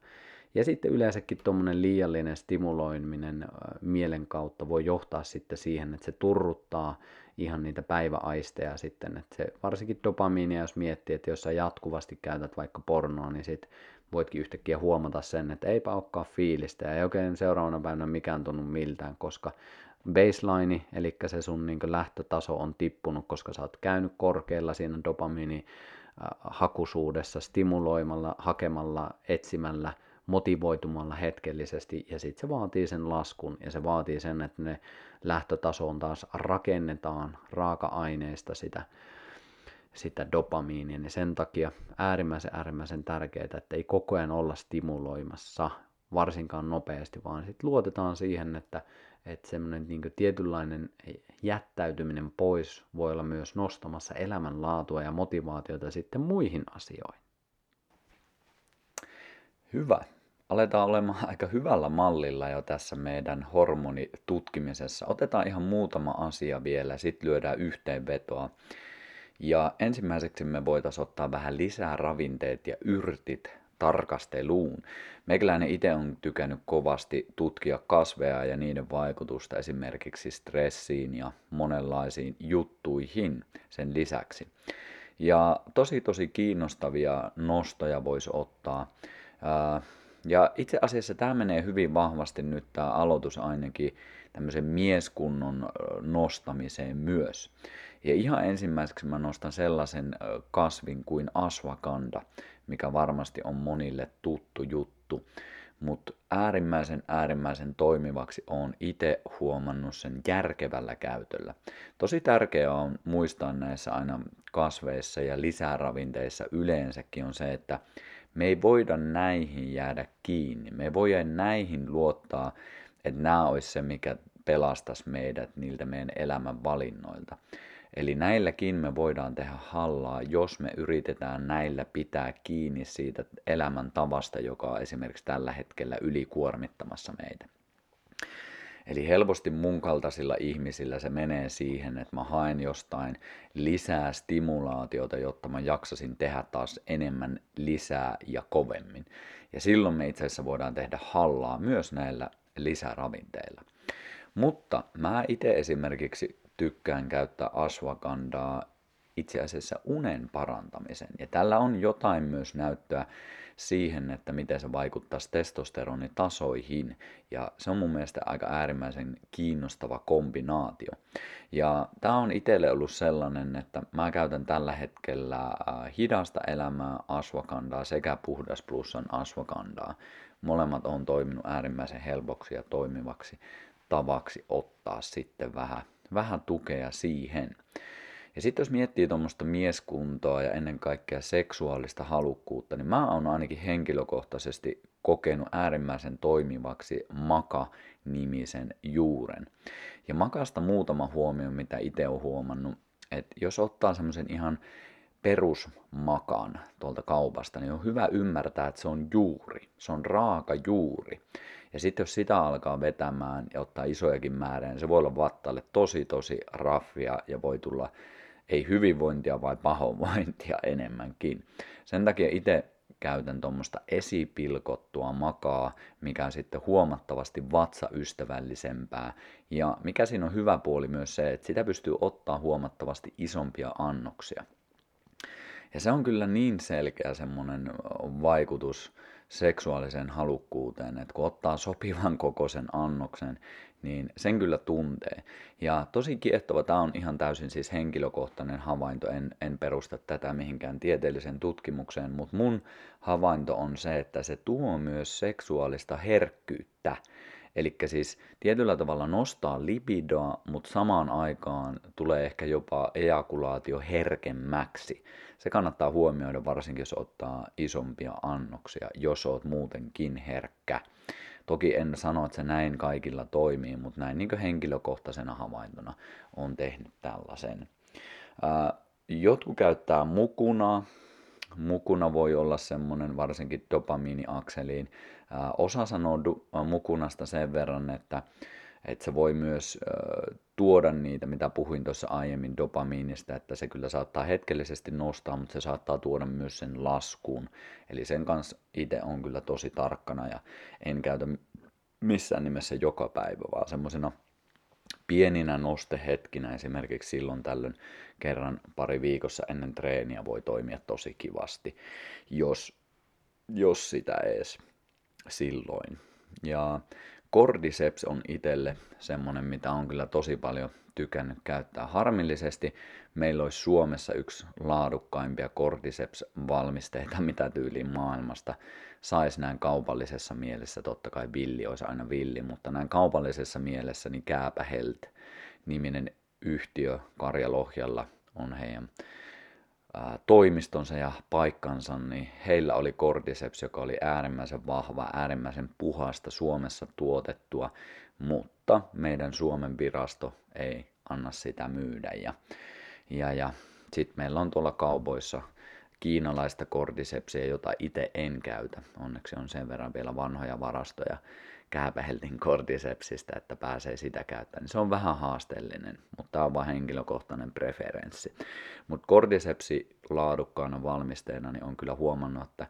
Ja sitten yleensäkin tuommoinen liiallinen stimuloiminen mielen kautta voi johtaa sitten siihen, että se turruttaa ihan niitä päiväaisteja sitten, että se varsinkin dopamiinia, jos miettii, että jos sä jatkuvasti käytät vaikka pornoa, niin sit voitkin yhtäkkiä huomata sen, että eipä olekaan fiilistä ja ei oikein seuraavana päivänä mikään tunnu miltään, koska baseline, eli se sun niin lähtötaso on tippunut, koska sä oot käynyt korkealla siinä dopamiini hakusuudessa, stimuloimalla, hakemalla, etsimällä – motivoitumalla hetkellisesti ja sitten se vaatii sen laskun ja se vaatii sen, että ne lähtötasoon taas rakennetaan raaka-aineista sitä, sitä dopamiinia, niin sen takia äärimmäisen äärimmäisen tärkeää, että ei koko ajan olla stimuloimassa varsinkaan nopeasti, vaan sitten luotetaan siihen, että, että semmoinen niin tietynlainen jättäytyminen pois voi olla myös nostamassa elämänlaatua ja motivaatiota sitten muihin asioihin. Hyvä. Aletaan olemaan aika hyvällä mallilla jo tässä meidän hormonitutkimisessa. Otetaan ihan muutama asia vielä, sitten lyödään yhteenvetoa. Ja ensimmäiseksi me voitaisiin ottaa vähän lisää ravinteet ja yrtit tarkasteluun. Meikäläinen itse on tykännyt kovasti tutkia kasveja ja niiden vaikutusta esimerkiksi stressiin ja monenlaisiin juttuihin sen lisäksi. Ja tosi tosi kiinnostavia nostoja voisi ottaa. Ja itse asiassa tämä menee hyvin vahvasti nyt tämä aloitus ainakin tämmöisen mieskunnon nostamiseen myös. Ja ihan ensimmäiseksi mä nostan sellaisen kasvin kuin asvakanda, mikä varmasti on monille tuttu juttu. Mutta äärimmäisen äärimmäisen toimivaksi on itse huomannut sen järkevällä käytöllä. Tosi tärkeää on muistaa näissä aina kasveissa ja lisäravinteissa yleensäkin on se, että me ei voida näihin jäädä kiinni. Me ei voida näihin luottaa, että nämä olisi se, mikä pelastaisi meidät niiltä meidän elämän valinnoilta. Eli näilläkin me voidaan tehdä hallaa, jos me yritetään näillä pitää kiinni siitä elämän tavasta, joka on esimerkiksi tällä hetkellä ylikuormittamassa meitä. Eli helposti mun kaltaisilla ihmisillä se menee siihen, että mä haen jostain lisää stimulaatiota, jotta mä jaksasin tehdä taas enemmän lisää ja kovemmin. Ja silloin me itse asiassa voidaan tehdä hallaa myös näillä lisäravinteilla. Mutta mä itse esimerkiksi tykkään käyttää asvakandaa itse asiassa unen parantamisen. Ja tällä on jotain myös näyttöä siihen, että miten se vaikuttaa testosteronitasoihin. Ja se on mun mielestä aika äärimmäisen kiinnostava kombinaatio. Ja tämä on itselle ollut sellainen, että mä käytän tällä hetkellä äh, hidasta elämää asvakandaa sekä puhdas plussan asvakandaa. Molemmat on toiminut äärimmäisen helpoksi ja toimivaksi tavaksi ottaa sitten vähän, vähän tukea siihen. Ja sitten jos miettii tuommoista mieskuntoa ja ennen kaikkea seksuaalista halukkuutta, niin mä oon ainakin henkilökohtaisesti kokenut äärimmäisen toimivaksi maka-nimisen juuren. Ja makasta muutama huomio, mitä itse olen huomannut, että jos ottaa semmoisen ihan perusmakan tuolta kaupasta, niin on hyvä ymmärtää, että se on juuri. Se on raaka juuri. Ja sitten jos sitä alkaa vetämään ja ottaa isojakin määriä, niin se voi olla vattalle tosi tosi raffia ja voi tulla ei hyvinvointia vai pahoinvointia enemmänkin. Sen takia itse käytän tuommoista esipilkottua makaa, mikä on sitten huomattavasti vatsaystävällisempää. Ja mikä siinä on hyvä puoli myös se, että sitä pystyy ottaa huomattavasti isompia annoksia. Ja se on kyllä niin selkeä semmoinen vaikutus seksuaaliseen halukkuuteen, että kun ottaa sopivan kokoisen annoksen, niin sen kyllä tuntee. Ja tosi kiehtova, tämä on ihan täysin siis henkilökohtainen havainto, en, en perusta tätä mihinkään tieteelliseen tutkimukseen, mutta mun havainto on se, että se tuo myös seksuaalista herkkyyttä. Eli siis tietyllä tavalla nostaa libidoa, mutta samaan aikaan tulee ehkä jopa ejakulaatio herkemmäksi. Se kannattaa huomioida varsinkin, jos ottaa isompia annoksia, jos oot muutenkin herkkä. Toki en sano, että se näin kaikilla toimii, mutta näin niin henkilökohtaisena havaintona on tehnyt tällaisen. jotkut käyttää mukuna. Mukuna voi olla semmoinen varsinkin dopamiiniakseliin. osa sanoo mukunasta sen verran, että että se voi myös tuoda niitä, mitä puhuin tuossa aiemmin dopamiinista, että se kyllä saattaa hetkellisesti nostaa, mutta se saattaa tuoda myös sen laskuun. Eli sen kanssa itse on kyllä tosi tarkkana ja en käytä missään nimessä joka päivä, vaan semmoisena pieninä nostehetkinä esimerkiksi silloin tällöin kerran pari viikossa ennen treeniä voi toimia tosi kivasti, jos, jos sitä edes silloin. Ja Cordyceps on itselle semmonen, mitä on kyllä tosi paljon tykännyt käyttää. Harmillisesti meillä olisi Suomessa yksi laadukkaimpia Cordyceps-valmisteita, mitä tyyliin maailmasta saisi näin kaupallisessa mielessä. Totta kai villi olisi aina villi, mutta näin kaupallisessa mielessä niin Kääpä Health niminen yhtiö Karjalohjalla on heidän toimistonsa ja paikkansa, niin heillä oli Cordyceps, joka oli äärimmäisen vahva, äärimmäisen puhasta Suomessa tuotettua, mutta meidän Suomen virasto ei anna sitä myydä. Ja, ja, ja sitten meillä on tuolla kaupoissa kiinalaista kordisepsiä, jota itse en käytä. Onneksi on sen verran vielä vanhoja varastoja kääpäheltin kordisepsistä, että pääsee sitä käyttämään. Se on vähän haasteellinen, mutta tämä on vain henkilökohtainen preferenssi. Mutta kordisepsi laadukkaana valmisteena niin on kyllä huomannut, että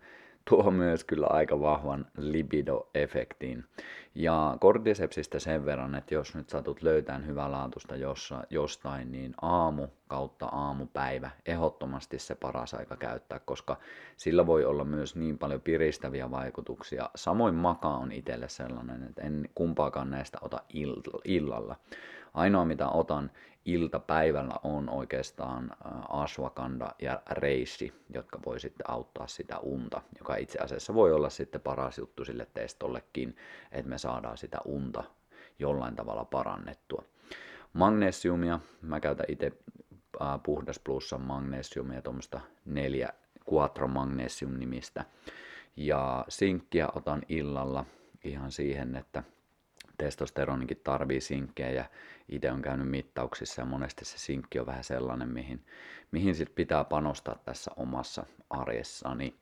tuo myös kyllä aika vahvan libido-efektiin. Ja kordisepsistä sen verran, että jos nyt satut löytämään hyvälaatusta jossa, jostain, niin aamu kautta aamupäivä ehdottomasti se paras aika käyttää, koska sillä voi olla myös niin paljon piristäviä vaikutuksia. Samoin maka on itselle sellainen, että en kumpaakaan näistä ota illalla. Ainoa mitä otan iltapäivällä on oikeastaan aswakanda ja reissi, jotka voi sitten auttaa sitä unta, joka itse asiassa voi olla sitten paras juttu sille testollekin, että me saadaan sitä unta jollain tavalla parannettua. Magnesiumia, mä käytän itse puhdas plussan magnesiumia, tuommoista neljä quattro magnesium nimistä. Ja sinkkiä otan illalla ihan siihen, että testosteronikin tarvii sinkkejä ja itse on käynyt mittauksissa ja monesti se sinkki on vähän sellainen, mihin, mihin sit pitää panostaa tässä omassa arjessani.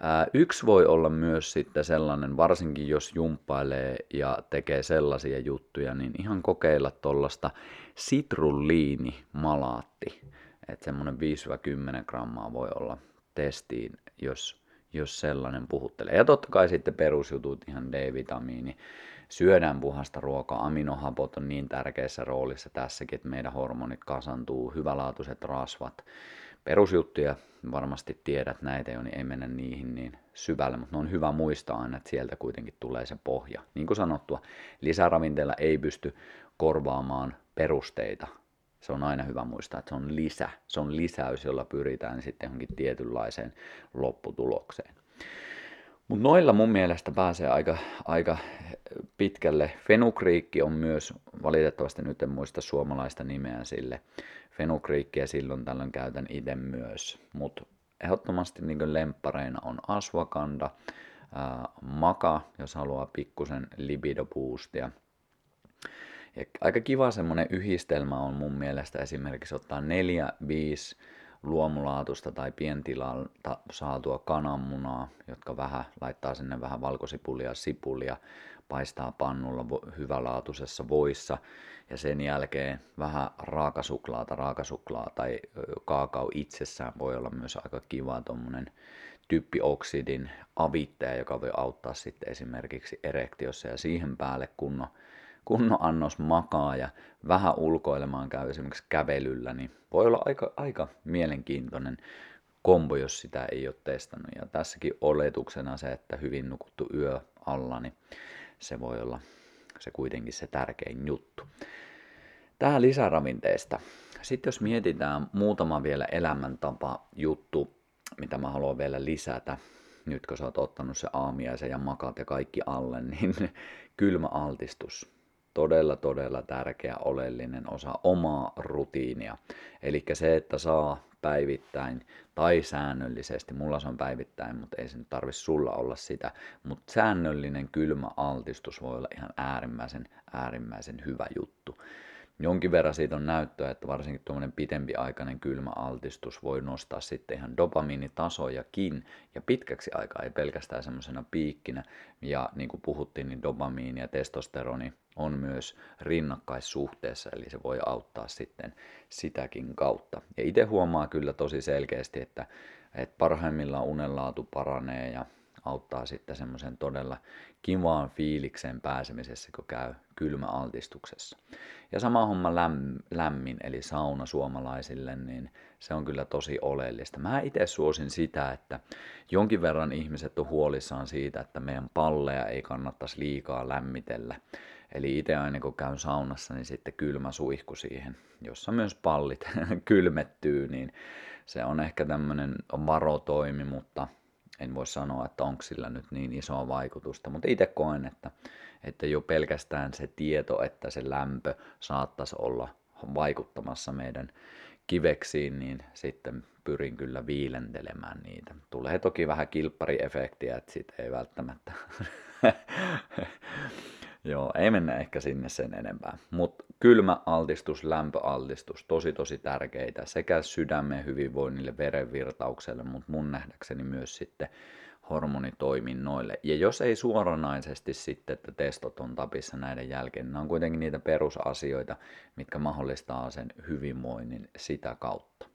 Ää, yksi voi olla myös sitten sellainen, varsinkin jos jumppailee ja tekee sellaisia juttuja, niin ihan kokeilla tuollaista sitrulliinimalaatti. Että semmoinen 5-10 grammaa voi olla testiin, jos, jos sellainen puhuttelee. Ja totta kai sitten perusjutut, ihan D-vitamiini, syödään puhasta ruokaa, aminohapot on niin tärkeässä roolissa tässäkin, että meidän hormonit kasantuu, hyvälaatuiset rasvat, perusjuttuja varmasti tiedät näitä jo, niin ei mennä niihin niin syvälle, mutta ne on hyvä muistaa aina, että sieltä kuitenkin tulee se pohja. Niin kuin sanottua, lisäravinteilla ei pysty korvaamaan perusteita. Se on aina hyvä muistaa, että se on lisä, se on lisäys, jolla pyritään sitten johonkin tietynlaiseen lopputulokseen. Mutta noilla mun mielestä pääsee aika, aika pitkälle. Fenukriikki on myös, valitettavasti nyt en muista suomalaista nimeä sille. Fenukriikkiä silloin tällöin käytän itse myös. Mutta ehdottomasti niin lemppareina on aswakanda, ää, maka, jos haluaa pikkusen libido boostia. Ja aika kiva semmonen yhdistelmä on mun mielestä esimerkiksi ottaa neljä, viisi luomulaatusta tai pientilalta saatua kananmunaa, jotka vähän laittaa sinne vähän valkosipulia, sipulia, paistaa pannulla hyvälaatuisessa voissa ja sen jälkeen vähän raakasuklaata, raakasuklaa tai kaakao itsessään voi olla myös aika kiva tuommoinen typpioksidin avittaja, joka voi auttaa sitten esimerkiksi erektiossa ja siihen päälle kunnon kunnon annos makaa ja vähän ulkoilemaan käy esimerkiksi kävelyllä, niin voi olla aika, aika mielenkiintoinen kombo, jos sitä ei ole testannut. Ja tässäkin oletuksena se, että hyvin nukuttu yö alla, niin se voi olla se kuitenkin se tärkein juttu. Tähän lisäravinteesta. Sitten jos mietitään muutama vielä elämäntapa juttu, mitä mä haluan vielä lisätä, nyt kun sä oot ottanut se aamiaisen ja makat ja kaikki alle, niin kylmä altistus todella, todella tärkeä, oleellinen osa omaa rutiinia. Eli se, että saa päivittäin tai säännöllisesti, mulla se on päivittäin, mutta ei se nyt tarvi sulla olla sitä, mutta säännöllinen kylmä altistus voi olla ihan äärimmäisen, äärimmäisen hyvä juttu jonkin verran siitä on näyttöä, että varsinkin tuommoinen pitempiaikainen kylmä altistus voi nostaa sitten ihan dopamiinitasojakin ja pitkäksi aikaa, ei pelkästään semmoisena piikkinä. Ja niin kuin puhuttiin, niin dopamiini ja testosteroni on myös rinnakkaissuhteessa, eli se voi auttaa sitten sitäkin kautta. Ja itse huomaa kyllä tosi selkeästi, että, että parhaimmillaan unenlaatu paranee ja auttaa sitten semmoisen todella kivaan fiilikseen pääsemisessä, kun käy kylmäaltistuksessa. Ja sama homma lämmin, eli sauna suomalaisille, niin se on kyllä tosi oleellista. Mä itse suosin sitä, että jonkin verran ihmiset on huolissaan siitä, että meidän palleja ei kannattaisi liikaa lämmitellä. Eli itse aina kun käyn saunassa, niin sitten kylmä suihku siihen, jossa myös pallit kylmettyy, niin se on ehkä tämmöinen varotoimi, mutta en voi sanoa, että onko sillä nyt niin isoa vaikutusta, mutta itse koen, että, että jo pelkästään se tieto, että se lämpö saattaisi olla vaikuttamassa meidän kiveksiin, niin sitten pyrin kyllä viilentelemään niitä. Tulee toki vähän kilppariefektiä, että sit ei välttämättä Joo, ei mennä ehkä sinne sen enempää. Mutta kylmä altistus, lämpöaltistus, tosi tosi tärkeitä sekä sydämen hyvinvoinnille, verenvirtaukselle, mutta mun nähdäkseni myös sitten hormonitoiminnoille. Ja jos ei suoranaisesti sitten, että testot on tapissa näiden jälkeen, niin nämä on kuitenkin niitä perusasioita, mitkä mahdollistaa sen hyvinvoinnin sitä kautta.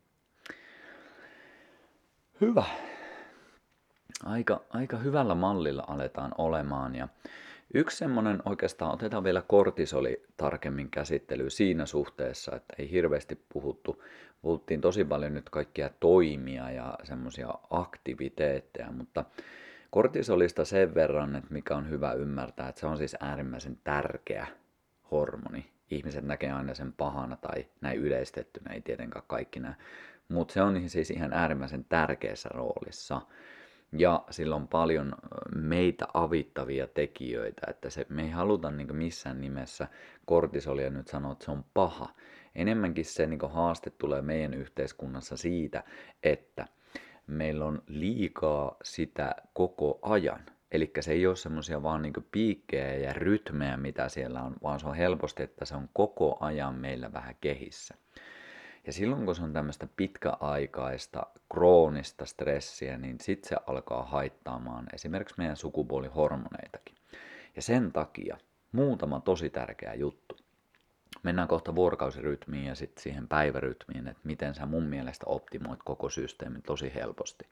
Hyvä. Aika, aika hyvällä mallilla aletaan olemaan ja Yksi semmoinen oikeastaan, otetaan vielä kortisoli tarkemmin käsittely siinä suhteessa, että ei hirveästi puhuttu, puhuttiin tosi paljon nyt kaikkia toimia ja semmoisia aktiviteetteja, mutta kortisolista sen verran, että mikä on hyvä ymmärtää, että se on siis äärimmäisen tärkeä hormoni. Ihmiset näkee aina sen pahana tai näin yleistettynä, ei tietenkään kaikki näe, mutta se on siis ihan äärimmäisen tärkeässä roolissa ja sillä on paljon meitä avittavia tekijöitä, että se, me ei haluta niin missään nimessä kortisolia nyt sanoa, että se on paha. Enemmänkin se niin haaste tulee meidän yhteiskunnassa siitä, että meillä on liikaa sitä koko ajan. Eli se ei ole semmoisia vaan niin piikkejä ja rytmejä, mitä siellä on, vaan se on helposti, että se on koko ajan meillä vähän kehissä. Ja silloin kun se on tämmöistä pitkäaikaista, kroonista stressiä, niin sitten se alkaa haittaamaan esimerkiksi meidän sukupuolihormoneitakin. Ja sen takia muutama tosi tärkeä juttu. Mennään kohta vuorokausirytmiin ja sitten siihen päivärytmiin, että miten sä mun mielestä optimoit koko systeemin tosi helposti.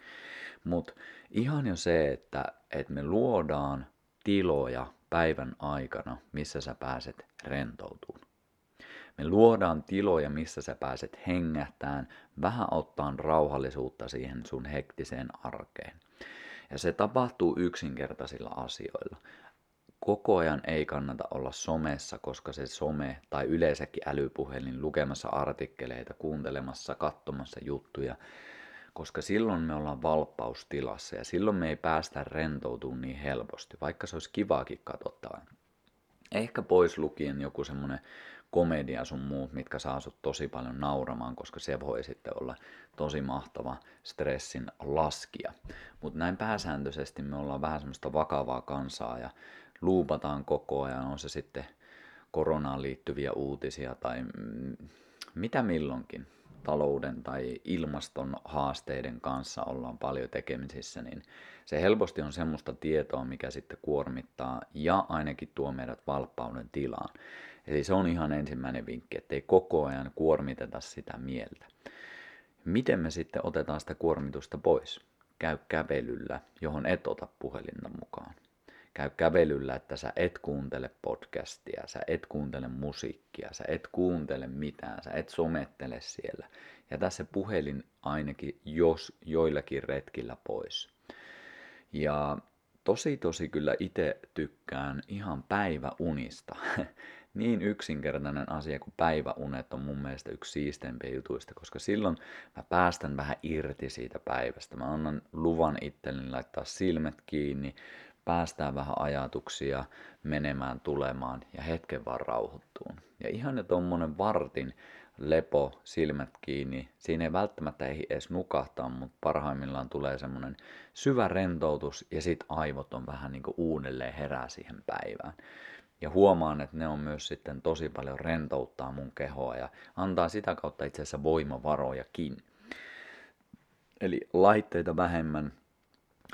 Mutta ihan jo se, että, että me luodaan tiloja päivän aikana, missä sä pääset rentoutumaan. Me luodaan tiloja, missä sä pääset hengähtään, vähän ottaan rauhallisuutta siihen sun hektiseen arkeen. Ja se tapahtuu yksinkertaisilla asioilla. Koko ajan ei kannata olla somessa, koska se some tai yleensäkin älypuhelin lukemassa artikkeleita, kuuntelemassa, katsomassa juttuja, koska silloin me ollaan valppaustilassa ja silloin me ei päästä rentoutumaan niin helposti, vaikka se olisi kivaakin katsottavaa. Ehkä pois lukien joku semmonen komedia sun muut, mitkä saa sut tosi paljon nauramaan, koska se voi sitten olla tosi mahtava stressin laskia. Mutta näin pääsääntöisesti me ollaan vähän semmoista vakavaa kansaa ja luupataan koko ajan, on se sitten koronaan liittyviä uutisia tai mitä milloinkin talouden tai ilmaston haasteiden kanssa ollaan paljon tekemisissä, niin se helposti on semmoista tietoa, mikä sitten kuormittaa ja ainakin tuo meidät valppauden tilaan. Eli se on ihan ensimmäinen vinkki, että ei koko ajan kuormiteta sitä mieltä. Miten me sitten otetaan sitä kuormitusta pois? Käy kävelyllä, johon et ota puhelinta mukaan. Käy kävelyllä, että sä et kuuntele podcastia, sä et kuuntele musiikkia, sä et kuuntele mitään, sä et somettele siellä. Ja tässä puhelin ainakin jos joillakin retkillä pois. Ja tosi tosi kyllä itse tykkään ihan päiväunista. niin yksinkertainen asia kuin päiväunet on mun mielestä yksi siisteimpiä jutuista, koska silloin mä päästän vähän irti siitä päivästä. Mä annan luvan itselleni laittaa silmät kiinni, päästään vähän ajatuksia menemään, tulemaan ja hetken vaan rauhoittuun. Ja ihan jo tommonen vartin lepo, silmät kiinni. Siinä ei välttämättä ei edes nukahtaa, mutta parhaimmillaan tulee semmoinen syvä rentoutus ja sit aivot on vähän niin kuin uudelleen herää siihen päivään. Ja huomaan, että ne on myös sitten tosi paljon rentouttaa mun kehoa ja antaa sitä kautta itse asiassa voimavarojakin. Eli laitteita vähemmän,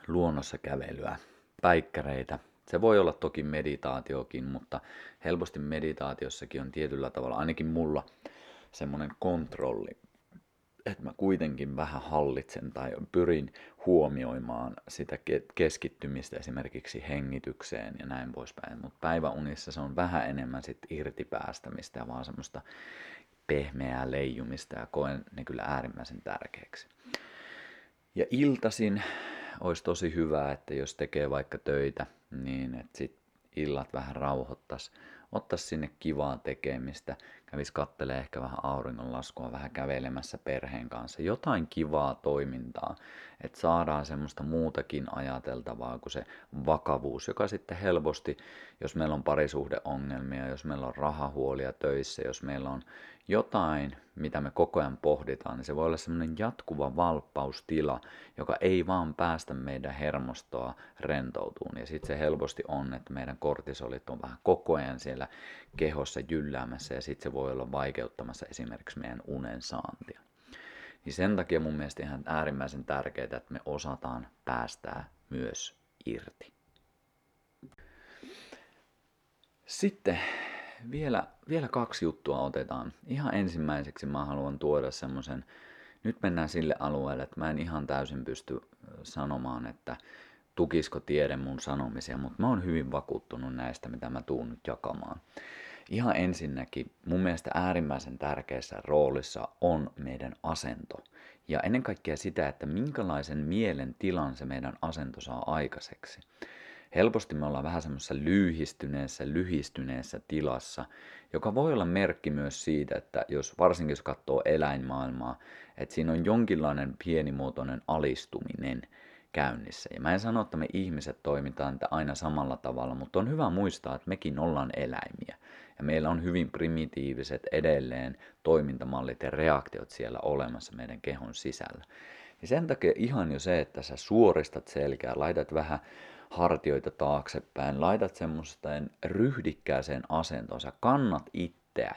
luonnossa kävelyä, päikkäreitä. Se voi olla toki meditaatiokin, mutta helposti meditaatiossakin on tietyllä tavalla, ainakin mulla, semmoinen kontrolli että mä kuitenkin vähän hallitsen tai pyrin huomioimaan sitä keskittymistä esimerkiksi hengitykseen ja näin poispäin. Mutta päiväunissa se on vähän enemmän sit irtipäästämistä ja vaan semmoista pehmeää leijumista ja koen ne kyllä äärimmäisen tärkeäksi. Ja iltasin olisi tosi hyvä, että jos tekee vaikka töitä, niin että sit illat vähän rauhoittas, ottaisi sinne kivaa tekemistä, kävisi kattelee ehkä vähän auringonlaskua, vähän kävelemässä perheen kanssa, jotain kivaa toimintaa, että saadaan semmoista muutakin ajateltavaa kuin se vakavuus, joka sitten helposti, jos meillä on parisuhdeongelmia, jos meillä on rahahuolia töissä, jos meillä on jotain, mitä me koko ajan pohditaan, niin se voi olla semmoinen jatkuva valppaustila, joka ei vaan päästä meidän hermostoa rentoutuun. Ja sitten se helposti on, että meidän kortisolit on vähän koko ajan siellä kehossa jylläämässä ja sitten se voi olla vaikeuttamassa esimerkiksi meidän unen saantia. Niin sen takia mun mielestä ihan äärimmäisen tärkeää, että me osataan päästää myös irti. Sitten vielä, vielä kaksi juttua otetaan. Ihan ensimmäiseksi mä haluan tuoda semmoisen, nyt mennään sille alueelle, että mä en ihan täysin pysty sanomaan, että tukisko tiede mun sanomisia, mutta mä oon hyvin vakuuttunut näistä, mitä mä tuun nyt jakamaan. Ihan ensinnäkin mun mielestä äärimmäisen tärkeässä roolissa on meidän asento. Ja ennen kaikkea sitä, että minkälaisen mielen tilan se meidän asento saa aikaiseksi helposti me ollaan vähän semmoisessa lyhistyneessä, lyhistyneessä tilassa, joka voi olla merkki myös siitä, että jos varsinkin jos katsoo eläinmaailmaa, että siinä on jonkinlainen pienimuotoinen alistuminen käynnissä. Ja mä en sano, että me ihmiset toimitaan aina samalla tavalla, mutta on hyvä muistaa, että mekin ollaan eläimiä. Ja meillä on hyvin primitiiviset edelleen toimintamallit ja reaktiot siellä olemassa meidän kehon sisällä. Ja sen takia ihan jo se, että sä suoristat selkää, laitat vähän hartioita taaksepäin, laitat semmoisten ryhdikkääseen asentoon, sä kannat itseä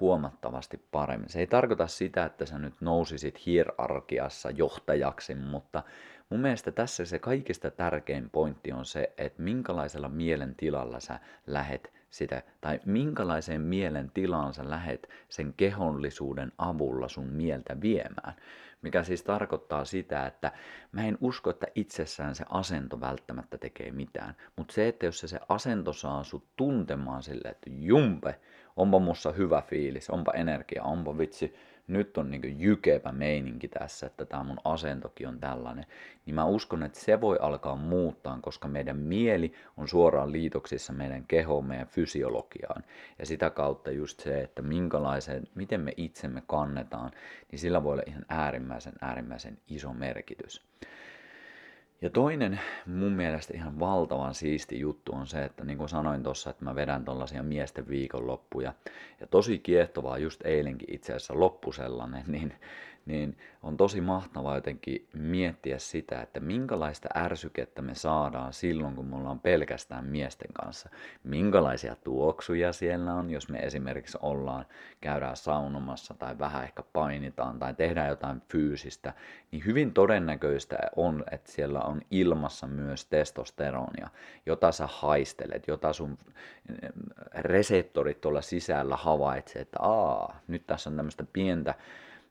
huomattavasti paremmin. Se ei tarkoita sitä, että sä nyt nousisit hierarkiassa johtajaksi, mutta mun mielestä tässä se kaikista tärkein pointti on se, että minkälaisella mielentilalla sä lähet sitä, tai minkälaiseen mielen tilaan sä lähet sen kehonlisuuden avulla sun mieltä viemään. Mikä siis tarkoittaa sitä, että mä en usko, että itsessään se asento välttämättä tekee mitään. Mutta se, että jos se, se asento saa sut tuntemaan sille, että jumpe, onpa mussa hyvä fiilis, onpa energia, onpa vitsi, nyt on niin jykevä meininki tässä, että tämä mun asentokin on tällainen, niin mä uskon, että se voi alkaa muuttaa, koska meidän mieli on suoraan liitoksissa meidän kehoon, meidän fysiologiaan. Ja sitä kautta just se, että minkälaisen, miten me itsemme kannetaan, niin sillä voi olla ihan äärimmäisen, äärimmäisen iso merkitys. Ja toinen mun mielestä ihan valtavan siisti juttu on se, että niin kuin sanoin tuossa, että mä vedän tuollaisia miesten viikonloppuja. Ja tosi kiehtovaa just eilenkin itse asiassa loppu sellainen, niin niin on tosi mahtavaa jotenkin miettiä sitä, että minkälaista ärsykettä me saadaan silloin, kun me ollaan pelkästään miesten kanssa. Minkälaisia tuoksuja siellä on, jos me esimerkiksi ollaan, käydään saunomassa tai vähän ehkä painitaan tai tehdään jotain fyysistä, niin hyvin todennäköistä on, että siellä on ilmassa myös testosteronia, jota sä haistelet, jota sun reseptorit tuolla sisällä havaitsee, että aa, nyt tässä on tämmöistä pientä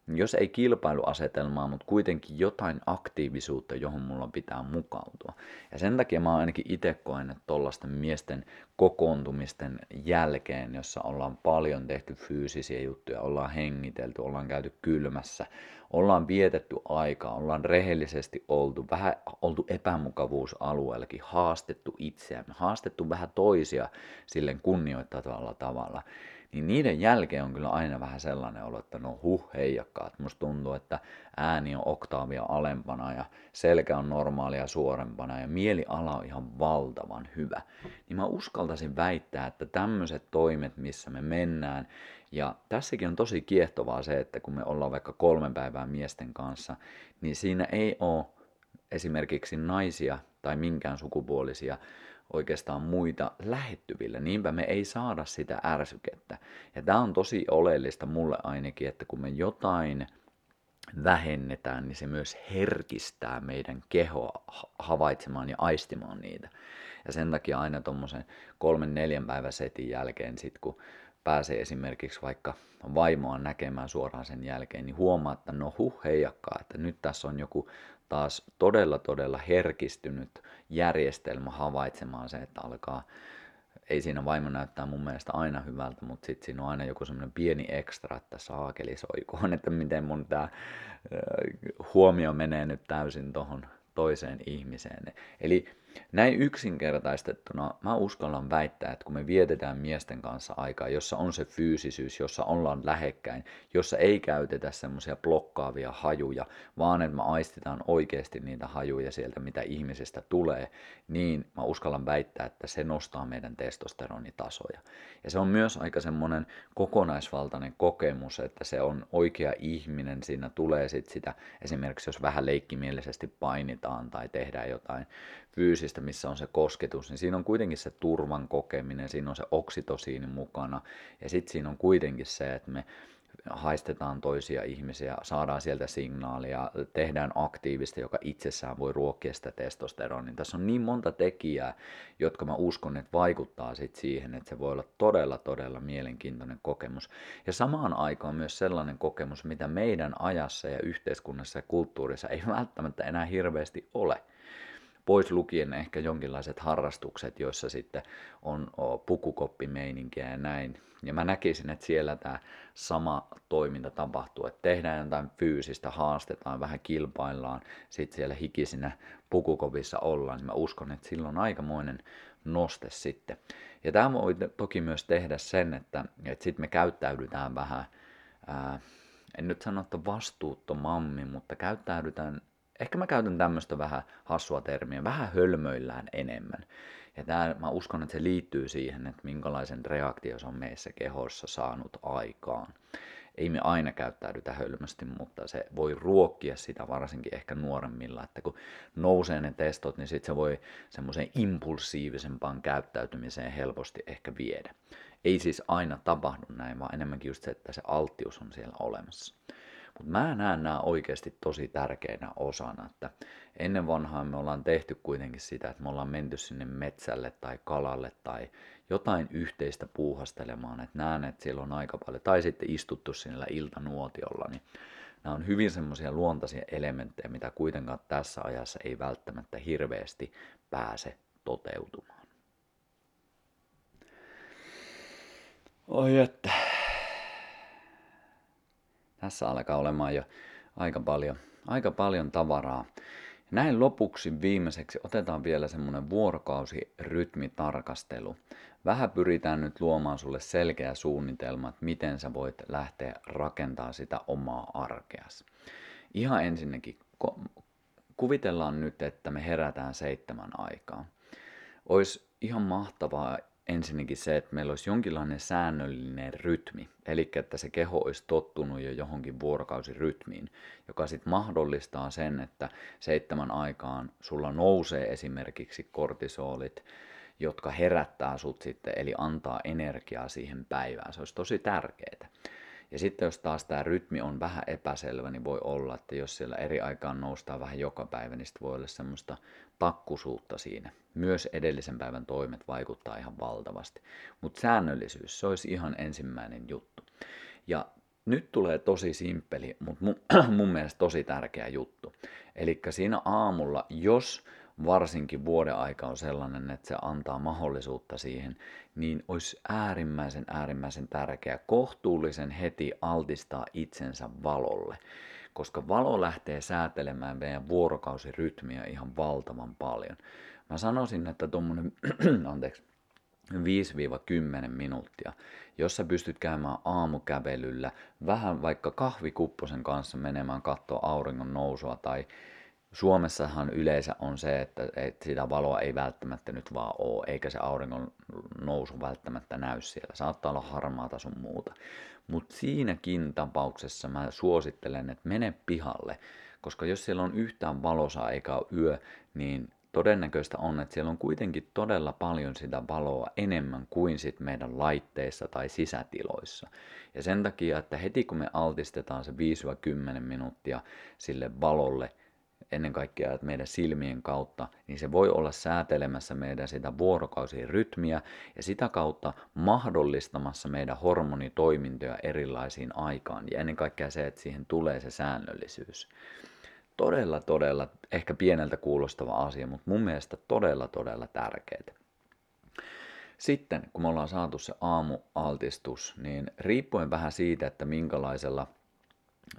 jos ei kilpailuasetelmaa, mutta kuitenkin jotain aktiivisuutta, johon mulla pitää mukautua. Ja sen takia mä ainakin itse koen, että tollasten miesten kokoontumisten jälkeen, jossa ollaan paljon tehty fyysisiä juttuja, ollaan hengitelty, ollaan käyty kylmässä, ollaan vietetty aikaa, ollaan rehellisesti oltu, vähän oltu epämukavuusalueellakin, haastettu itseämme, haastettu vähän toisia silleen kunnioittavalla tavalla, niin niiden jälkeen on kyllä aina vähän sellainen olo, että no huh heijakkaat. Musta tuntuu, että ääni on oktaavia alempana ja selkä on normaalia suorempana ja mieliala on ihan valtavan hyvä. Niin mä uskaltaisin väittää, että tämmöiset toimet, missä me mennään, ja tässäkin on tosi kiehtovaa se, että kun me ollaan vaikka kolmen päivää miesten kanssa, niin siinä ei ole esimerkiksi naisia tai minkään sukupuolisia oikeastaan muita lähettyvillä. Niinpä me ei saada sitä ärsykettä. Ja tämä on tosi oleellista mulle ainakin, että kun me jotain vähennetään, niin se myös herkistää meidän kehoa havaitsemaan ja aistimaan niitä. Ja sen takia aina tuommoisen kolmen neljän päivän setin jälkeen, sit kun pääsee esimerkiksi vaikka vaimoa näkemään suoraan sen jälkeen, niin huomaa, että no huh heijakkaa, että nyt tässä on joku taas todella todella herkistynyt järjestelmä havaitsemaan se, että alkaa, ei siinä vaimo näyttää mun mielestä aina hyvältä, mutta sitten siinä on aina joku semmoinen pieni ekstra, että saakelisoikoon, että miten mun tämä huomio menee nyt täysin tuohon toiseen ihmiseen. Eli näin yksinkertaistettuna mä uskallan väittää, että kun me vietetään miesten kanssa aikaa, jossa on se fyysisyys, jossa ollaan lähekkäin, jossa ei käytetä semmoisia blokkaavia hajuja, vaan että me aistitaan oikeasti niitä hajuja sieltä, mitä ihmisestä tulee, niin mä uskallan väittää, että se nostaa meidän testosteronitasoja. Ja se on myös aika semmoinen kokonaisvaltainen kokemus, että se on oikea ihminen, siinä tulee sitten sitä, esimerkiksi jos vähän leikkimielisesti painitaan tai tehdään jotain fyysistä, missä on se kosketus, niin siinä on kuitenkin se turvan kokeminen, siinä on se oksitosiini mukana ja sitten siinä on kuitenkin se, että me haistetaan toisia ihmisiä, saadaan sieltä signaalia, tehdään aktiivista, joka itsessään voi ruokkia sitä testosteronia. Tässä on niin monta tekijää, jotka mä uskon, että vaikuttaa sit siihen, että se voi olla todella, todella mielenkiintoinen kokemus. Ja samaan aikaan myös sellainen kokemus, mitä meidän ajassa ja yhteiskunnassa ja kulttuurissa ei välttämättä enää hirveästi ole pois lukien ehkä jonkinlaiset harrastukset, joissa sitten on pukukoppimeininkiä ja näin. Ja mä näkisin, että siellä tämä sama toiminta tapahtuu, että tehdään jotain fyysistä, haastetaan, vähän kilpaillaan, sitten siellä hikisinä pukukopissa ollaan, niin mä uskon, että silloin on aikamoinen noste sitten. Ja tämä voi toki myös tehdä sen, että, että sitten me käyttäydytään vähän, ää, en nyt sano, että vastuuttomammin, mutta käyttäydytään ehkä mä käytän tämmöistä vähän hassua termiä, vähän hölmöillään enemmän. Ja tää, mä uskon, että se liittyy siihen, että minkälaisen reaktio se on meissä kehossa saanut aikaan. Ei me aina käyttäydytä hölmösti, mutta se voi ruokkia sitä varsinkin ehkä nuoremmilla, että kun nousee ne testot, niin sitten se voi semmoiseen impulsiivisempaan käyttäytymiseen helposti ehkä viedä. Ei siis aina tapahdu näin, vaan enemmänkin just se, että se alttius on siellä olemassa. Mutta mä näen nämä oikeasti tosi tärkeinä osana, että ennen vanhaa me ollaan tehty kuitenkin sitä, että me ollaan menty sinne metsälle tai kalalle tai jotain yhteistä puuhastelemaan, että näen, että siellä on aika paljon, tai sitten istuttu sinne iltanuotiolla, niin nämä on hyvin semmoisia luontaisia elementtejä, mitä kuitenkaan tässä ajassa ei välttämättä hirveästi pääse toteutumaan. Oi että tässä alkaa olemaan jo aika paljon, aika paljon tavaraa. Näin lopuksi viimeiseksi otetaan vielä semmoinen vuorokausirytmitarkastelu. Vähän pyritään nyt luomaan sulle selkeä suunnitelma, että miten sä voit lähteä rakentamaan sitä omaa arkeas. Ihan ensinnäkin kuvitellaan nyt, että me herätään seitsemän aikaa. Olisi ihan mahtavaa, ensinnäkin se, että meillä olisi jonkinlainen säännöllinen rytmi, eli että se keho olisi tottunut jo johonkin vuorokausirytmiin, joka sitten mahdollistaa sen, että seitsemän aikaan sulla nousee esimerkiksi kortisolit, jotka herättää sut sitten, eli antaa energiaa siihen päivään. Se olisi tosi tärkeää. Ja sitten jos taas tämä rytmi on vähän epäselvä, niin voi olla, että jos siellä eri aikaan noustaan vähän joka päivä, niin voi olla semmoista takkusuutta siinä. Myös edellisen päivän toimet vaikuttaa ihan valtavasti. Mutta säännöllisyys, se olisi ihan ensimmäinen juttu. Ja nyt tulee tosi simppeli, mutta mun, mun mielestä tosi tärkeä juttu. Eli siinä aamulla, jos varsinkin vuoden aika on sellainen, että se antaa mahdollisuutta siihen, niin olisi äärimmäisen äärimmäisen tärkeää kohtuullisen heti altistaa itsensä valolle. Koska valo lähtee säätelemään meidän vuorokausirytmiä ihan valtavan paljon. Mä sanoisin, että tuommoinen, anteeksi, 5-10 minuuttia, jos sä pystyt käymään aamukävelyllä, vähän vaikka kahvikupposen kanssa menemään katsoa auringon nousua tai Suomessahan yleensä on se, että, että sitä valoa ei välttämättä nyt vaan ole, eikä se auringon nousu välttämättä näy siellä. Saattaa olla harmaata sun muuta. Mutta siinäkin tapauksessa mä suosittelen, että mene pihalle, koska jos siellä on yhtään valosaa eikä ole yö, niin todennäköistä on, että siellä on kuitenkin todella paljon sitä valoa enemmän kuin sit meidän laitteissa tai sisätiloissa. Ja sen takia, että heti kun me altistetaan se 5-10 minuuttia sille valolle, ennen kaikkea että meidän silmien kautta, niin se voi olla säätelemässä meidän sitä vuorokausien rytmiä ja sitä kautta mahdollistamassa meidän hormonitoimintoja erilaisiin aikaan ja ennen kaikkea se, että siihen tulee se säännöllisyys. Todella, todella, ehkä pieneltä kuulostava asia, mutta mun mielestä todella, todella tärkeää. Sitten, kun me ollaan saatu se aamualtistus, niin riippuen vähän siitä, että minkälaisella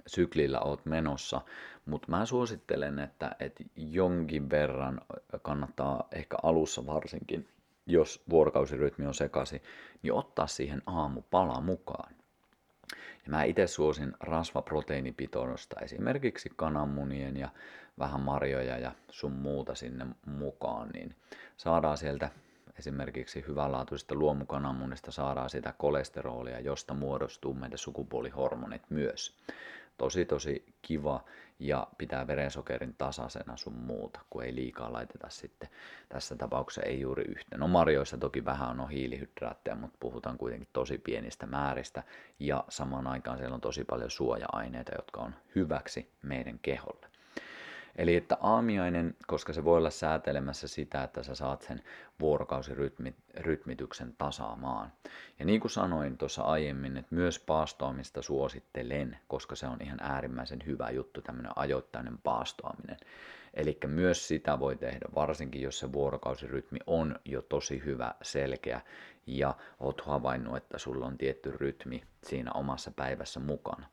syklillä oot menossa, mutta mä suosittelen, että, että jonkin verran kannattaa ehkä alussa varsinkin, jos vuorokausirytmi on sekaisin, niin ottaa siihen aamupala mukaan. Ja mä itse suosin rasvaproteiinipitoista, esimerkiksi kananmunien ja vähän marjoja ja sun muuta sinne mukaan, niin saadaan sieltä esimerkiksi hyvänlaatuisesta luomukananmunista saadaan sitä kolesterolia, josta muodostuu meidän sukupuolihormonit myös. Tosi tosi kiva ja pitää verensokerin tasaisena sun muuta, kun ei liikaa laiteta sitten. Tässä tapauksessa ei juuri yhtä. No marjoissa toki vähän on hiilihydraatteja, mutta puhutaan kuitenkin tosi pienistä määristä ja samaan aikaan siellä on tosi paljon suoja-aineita, jotka on hyväksi meidän keholle. Eli että aamiainen, koska se voi olla säätelemässä sitä, että sä saat sen vuorokausirytmityksen tasaamaan. Ja niin kuin sanoin tuossa aiemmin, että myös paastoamista suosittelen, koska se on ihan äärimmäisen hyvä juttu, tämmöinen ajoittainen paastoaminen. Eli myös sitä voi tehdä, varsinkin jos se vuorokausirytmi on jo tosi hyvä, selkeä ja oot havainnut, että sulla on tietty rytmi siinä omassa päivässä mukana.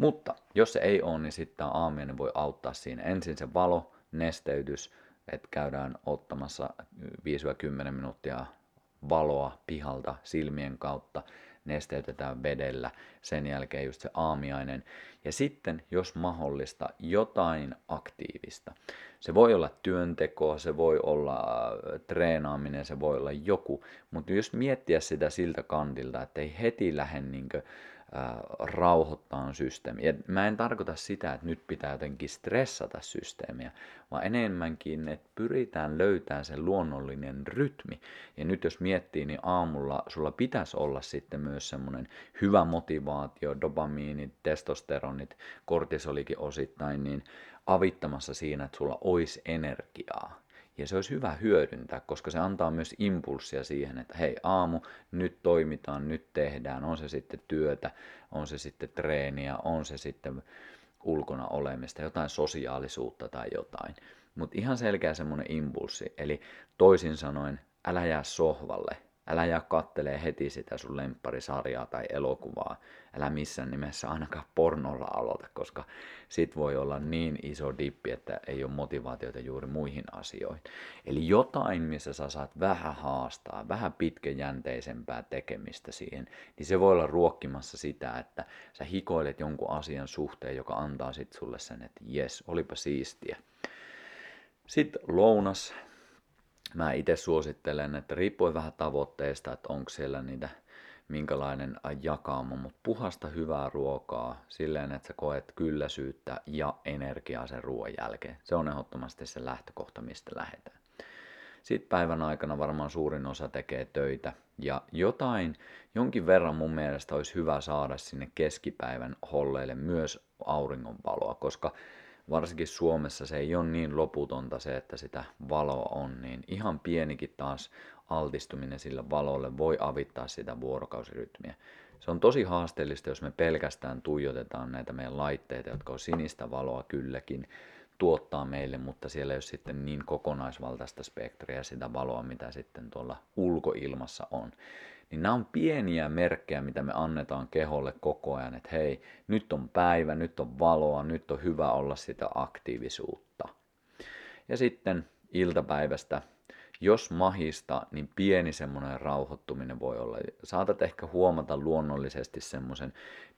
Mutta jos se ei ole, niin sitten tämä aamiainen voi auttaa siinä. Ensin se valo, nesteytys, että käydään ottamassa 5-10 minuuttia valoa pihalta silmien kautta, nesteytetään vedellä, sen jälkeen just se aamiainen. Ja sitten, jos mahdollista, jotain aktiivista. Se voi olla työntekoa, se voi olla äh, treenaaminen, se voi olla joku, mutta jos miettiä sitä siltä kantilta, että ei heti lähde niinkö rauhoittaa systeemi. Ja mä en tarkoita sitä, että nyt pitää jotenkin stressata systeemiä, vaan enemmänkin, että pyritään löytämään se luonnollinen rytmi. Ja nyt jos miettii, niin aamulla sulla pitäisi olla sitten myös semmoinen hyvä motivaatio, dopamiinit, testosteronit, kortisolikin osittain, niin avittamassa siinä, että sulla olisi energiaa. Ja se olisi hyvä hyödyntää, koska se antaa myös impulssia siihen, että hei aamu, nyt toimitaan, nyt tehdään, on se sitten työtä, on se sitten treeniä, on se sitten ulkona olemista, jotain sosiaalisuutta tai jotain. Mutta ihan selkeä semmoinen impulssi, eli toisin sanoen, älä jää sohvalle, Älä jää kattelee heti sitä sun lempparisarjaa tai elokuvaa. Älä missään nimessä ainakaan pornolla aloita, koska sit voi olla niin iso dippi, että ei ole motivaatiota juuri muihin asioihin. Eli jotain, missä sä saat vähän haastaa, vähän pitkäjänteisempää tekemistä siihen, niin se voi olla ruokkimassa sitä, että sä hikoilet jonkun asian suhteen, joka antaa sit sulle sen, että jes, olipa siistiä. Sitten lounas, mä itse suosittelen, että riippuen vähän tavoitteista, että onko siellä niitä minkälainen jakauma, mutta puhasta hyvää ruokaa silleen, että sä koet kylläisyyttä ja energiaa sen ruoan jälkeen. Se on ehdottomasti se lähtökohta, mistä lähdetään. Sitten päivän aikana varmaan suurin osa tekee töitä ja jotain, jonkin verran mun mielestä olisi hyvä saada sinne keskipäivän holleille myös auringonvaloa, koska varsinkin Suomessa se ei ole niin loputonta se, että sitä valoa on, niin ihan pienikin taas altistuminen sillä valolle voi avittaa sitä vuorokausirytmiä. Se on tosi haasteellista, jos me pelkästään tuijotetaan näitä meidän laitteita, jotka on sinistä valoa kylläkin, tuottaa meille, mutta siellä ei ole sitten niin kokonaisvaltaista spektriä sitä valoa, mitä sitten tuolla ulkoilmassa on niin nämä on pieniä merkkejä, mitä me annetaan keholle koko ajan, että hei, nyt on päivä, nyt on valoa, nyt on hyvä olla sitä aktiivisuutta. Ja sitten iltapäivästä, jos mahista, niin pieni semmoinen rauhoittuminen voi olla. Saatat ehkä huomata luonnollisesti semmoisen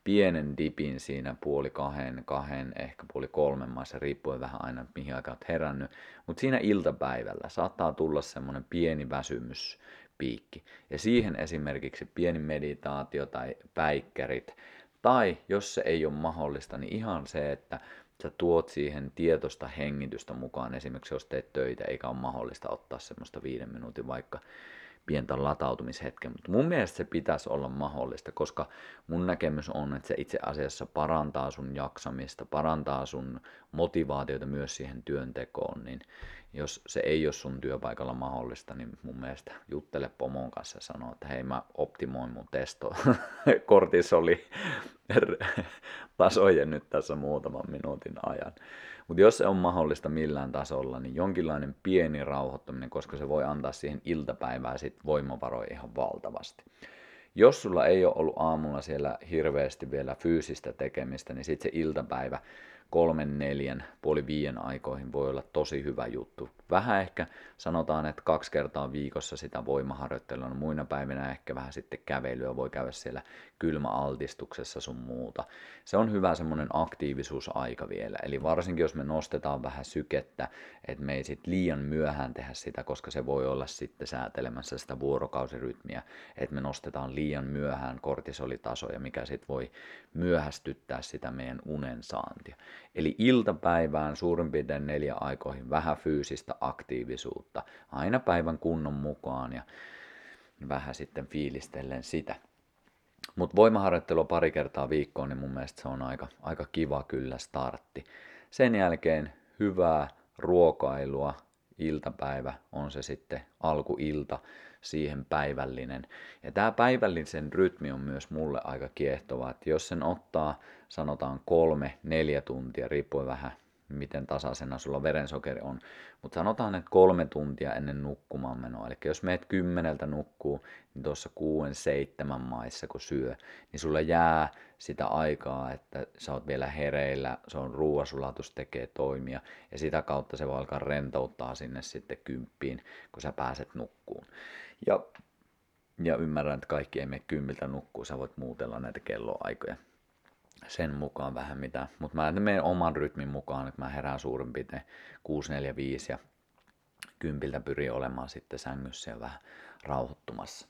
pienen dipin siinä puoli kahden, kahden, ehkä puoli kolmen maissa, riippuen vähän aina mihin aikaan olet herännyt. Mutta siinä iltapäivällä saattaa tulla semmoinen pieni väsymys, piikki. Ja siihen esimerkiksi pieni meditaatio tai päikkärit, tai jos se ei ole mahdollista, niin ihan se, että sä tuot siihen tietoista hengitystä mukaan, esimerkiksi jos teet töitä, eikä ole mahdollista ottaa semmoista viiden minuutin vaikka pientä latautumishetken, mutta mun mielestä se pitäisi olla mahdollista, koska mun näkemys on, että se itse asiassa parantaa sun jaksamista, parantaa sun motivaatiota myös siihen työntekoon, niin jos se ei ole sun työpaikalla mahdollista, niin mun mielestä juttele pomon kanssa ja sano, että hei mä optimoin mun testo kortisoli tasojen nyt tässä muutaman minuutin ajan. Mutta jos se on mahdollista millään tasolla, niin jonkinlainen pieni rauhoittaminen, koska se voi antaa siihen iltapäivään sit voimavaroja ihan valtavasti. Jos sulla ei ole ollut aamulla siellä hirveästi vielä fyysistä tekemistä, niin sitten se iltapäivä kolmen, neljän, puoli viien aikoihin voi olla tosi hyvä juttu. Vähän ehkä sanotaan, että kaksi kertaa viikossa sitä voimaharjoittelua, no muina päivinä ehkä vähän sitten kävelyä, voi käydä siellä kylmäaltistuksessa sun muuta. Se on hyvä semmoinen aktiivisuusaika vielä, eli varsinkin jos me nostetaan vähän sykettä, että me ei sit liian myöhään tehdä sitä, koska se voi olla sitten säätelemässä sitä vuorokausirytmiä, että me nostetaan liian myöhään kortisolitasoja, mikä sitten voi myöhästyttää sitä meidän unen saantia. Eli iltapäivään suurin piirtein neljä aikoihin vähän fyysistä aktiivisuutta, aina päivän kunnon mukaan ja vähän sitten fiilistellen sitä. Mutta voimaharjoittelu pari kertaa viikkoon, niin mun mielestä se on aika, aika kiva kyllä startti. Sen jälkeen hyvää ruokailua, iltapäivä on se sitten alkuilta, siihen päivällinen. Ja tämä päivällisen rytmi on myös mulle aika kiehtova, että jos sen ottaa sanotaan kolme, neljä tuntia, riippuen vähän miten tasaisena sulla verensokeri on. Mutta sanotaan, että kolme tuntia ennen nukkumaan menoa. Eli jos meet kymmeneltä nukkuu, niin tuossa kuuden, seitsemän maissa kun syö, niin sulla jää sitä aikaa, että sä oot vielä hereillä, se on ruoasulatus tekee toimia, ja sitä kautta se voi alkaa rentouttaa sinne sitten kymppiin, kun sä pääset nukkuun. Ja, ja ymmärrän, että kaikki ei mene kympiltä nukkuu, sä voit muutella näitä kelloaikoja sen mukaan vähän mitä, mutta mä menen oman rytmin mukaan, että mä herään suurin piirtein 645 ja kympiltä pyrin olemaan sitten sängyssä ja vähän rauhoittumassa.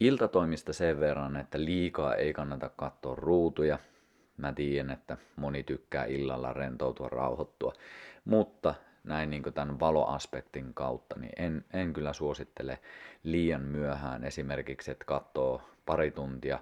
Iltatoimista sen verran, että liikaa ei kannata katsoa ruutuja. Mä tiedän, että moni tykkää illalla rentoutua, rauhoittua, mutta näin niin tämän valoaspektin kautta, niin en, en kyllä suosittele liian myöhään esimerkiksi, että katsoo pari tuntia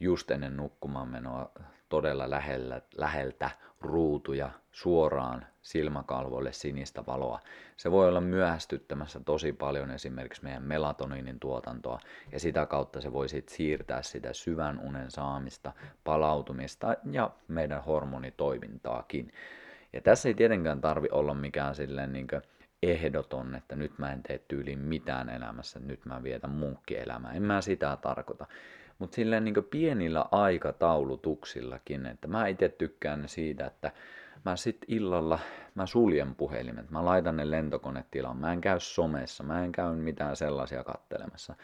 just ennen nukkumaan menoa todella lähellä, läheltä ruutuja suoraan silmäkalvoille sinistä valoa. Se voi olla myöhästyttämässä tosi paljon esimerkiksi meidän melatoniinin tuotantoa ja sitä kautta se voi sitten siirtää sitä syvän unen saamista, palautumista ja meidän hormonitoimintaakin. Ja tässä ei tietenkään tarvi olla mikään silleen niin ehdoton, että nyt mä en tee tyyliin mitään elämässä, nyt mä vietän munkkielämää. En mä sitä tarkoita. Mutta silleen niin pienillä aikataulutuksillakin, että mä itse tykkään siitä, että mä sit illalla, mä suljen puhelimet, mä laitan ne lentokonetilaan, mä en käy somessa, mä en käy mitään sellaisia kattelemassa.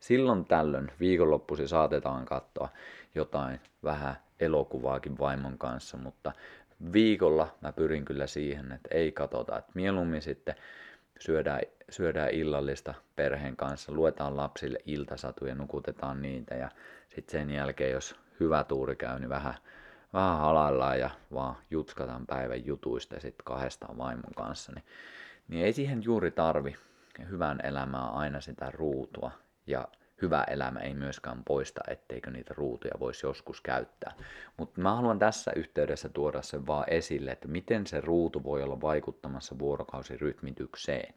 Silloin tällöin viikonloppusi saatetaan katsoa jotain vähän elokuvaakin vaimon kanssa, mutta viikolla mä pyrin kyllä siihen, että ei katsota, että mieluummin sitten syödään, syödään illallista perheen kanssa, luetaan lapsille iltasatuja, nukutetaan niitä. Ja sitten sen jälkeen, jos hyvä tuuri käy, niin vähän, vähän halaillaan ja vaan jutskataan päivän jutuista sitten kahdestaan vaimon kanssa, niin, niin ei siihen juuri tarvi. Hyvän elämää aina sitä ruutua. Ja hyvä elämä ei myöskään poista, etteikö niitä ruutuja voisi joskus käyttää. Mutta mä haluan tässä yhteydessä tuoda sen vaan esille, että miten se ruutu voi olla vaikuttamassa vuorokausirytmitykseen.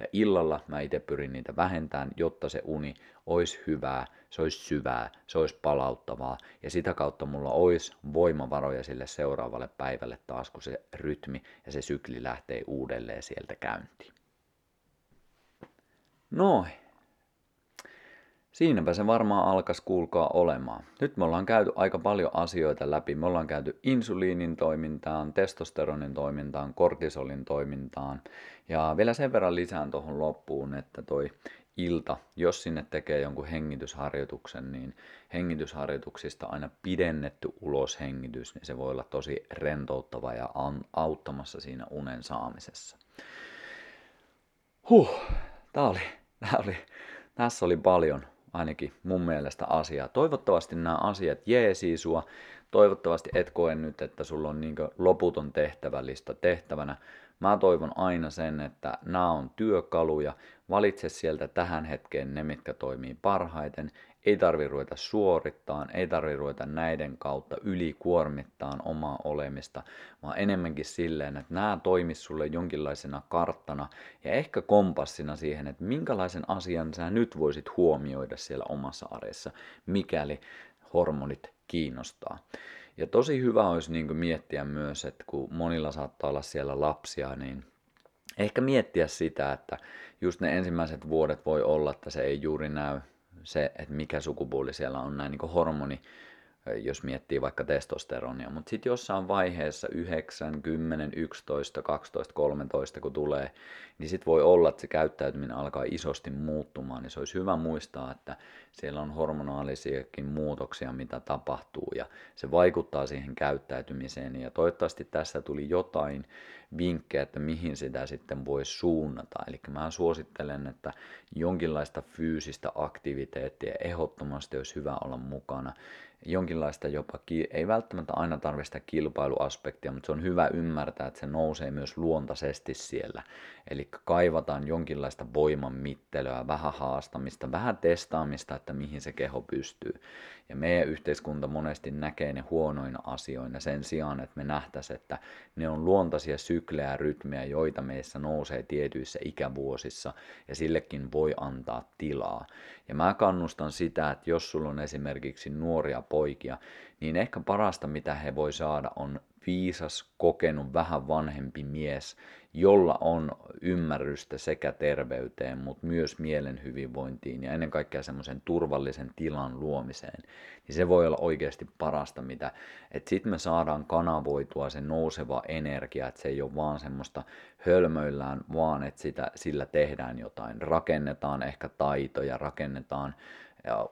Ja illalla mä itse pyrin niitä vähentämään, jotta se uni olisi hyvää, se olisi syvää, se olisi palauttavaa ja sitä kautta mulla olisi voimavaroja sille seuraavalle päivälle taas, kun se rytmi ja se sykli lähtee uudelleen sieltä käyntiin. Noin. Siinäpä se varmaan alkas kuulkaa olemaan. Nyt me ollaan käyty aika paljon asioita läpi. Me ollaan käyty insuliinin toimintaan, testosteronin toimintaan, kortisolin toimintaan. Ja vielä sen verran lisään tuohon loppuun, että toi ilta, jos sinne tekee jonkun hengitysharjoituksen, niin hengitysharjoituksista aina pidennetty uloshengitys, niin se voi olla tosi rentouttava ja auttamassa siinä unen saamisessa. Huh, tää oli, tää oli, tässä oli paljon ainakin mun mielestä asiaa. Toivottavasti nämä asiat jeesii sua. Toivottavasti et koe nyt, että sulla on niin loputon tehtävälista tehtävänä. Mä toivon aina sen, että nämä on työkaluja. Valitse sieltä tähän hetkeen ne, mitkä toimii parhaiten. Ei tarvi ruveta suorittaan, ei tarvi ruveta näiden kautta ylikuormittaan omaa olemista, vaan enemmänkin silleen, että nämä toimis sulle jonkinlaisena karttana ja ehkä kompassina siihen, että minkälaisen asian sä nyt voisit huomioida siellä omassa arjessa, mikäli hormonit kiinnostaa. Ja tosi hyvä olisi niin miettiä myös, että kun monilla saattaa olla siellä lapsia, niin ehkä miettiä sitä, että just ne ensimmäiset vuodet voi olla, että se ei juuri näy se, että mikä sukupuoli siellä on näin niin hormoni jos miettii vaikka testosteronia. Mutta sitten jossain vaiheessa 9, 10, 11, 12, 13 kun tulee, niin sitten voi olla, että se käyttäytyminen alkaa isosti muuttumaan. Niin se olisi hyvä muistaa, että siellä on hormonaalisiakin muutoksia, mitä tapahtuu ja se vaikuttaa siihen käyttäytymiseen. Ja toivottavasti tässä tuli jotain vinkkejä, että mihin sitä sitten voi suunnata. Eli mä suosittelen, että jonkinlaista fyysistä aktiviteettia ehdottomasti olisi hyvä olla mukana jonkinlaista jopa, ei välttämättä aina tarvitse sitä kilpailuaspektia, mutta se on hyvä ymmärtää, että se nousee myös luontaisesti siellä. Eli kaivataan jonkinlaista voiman mittelyä, vähän haastamista, vähän testaamista, että mihin se keho pystyy. Ja meidän yhteiskunta monesti näkee ne huonoina asioina sen sijaan, että me nähtäisiin, että ne on luontaisia syklejä ja rytmejä, joita meissä nousee tietyissä ikävuosissa, ja sillekin voi antaa tilaa. Ja mä kannustan sitä, että jos sulla on esimerkiksi nuoria poikia, niin ehkä parasta mitä he voi saada on viisas, kokenut, vähän vanhempi mies, jolla on ymmärrystä sekä terveyteen, mutta myös mielen hyvinvointiin ja ennen kaikkea semmoisen turvallisen tilan luomiseen, niin se voi olla oikeasti parasta, mitä, että sitten me saadaan kanavoitua se nouseva energia, että se ei ole vaan semmoista hölmöillään, vaan että sitä, sillä tehdään jotain, rakennetaan ehkä taitoja, rakennetaan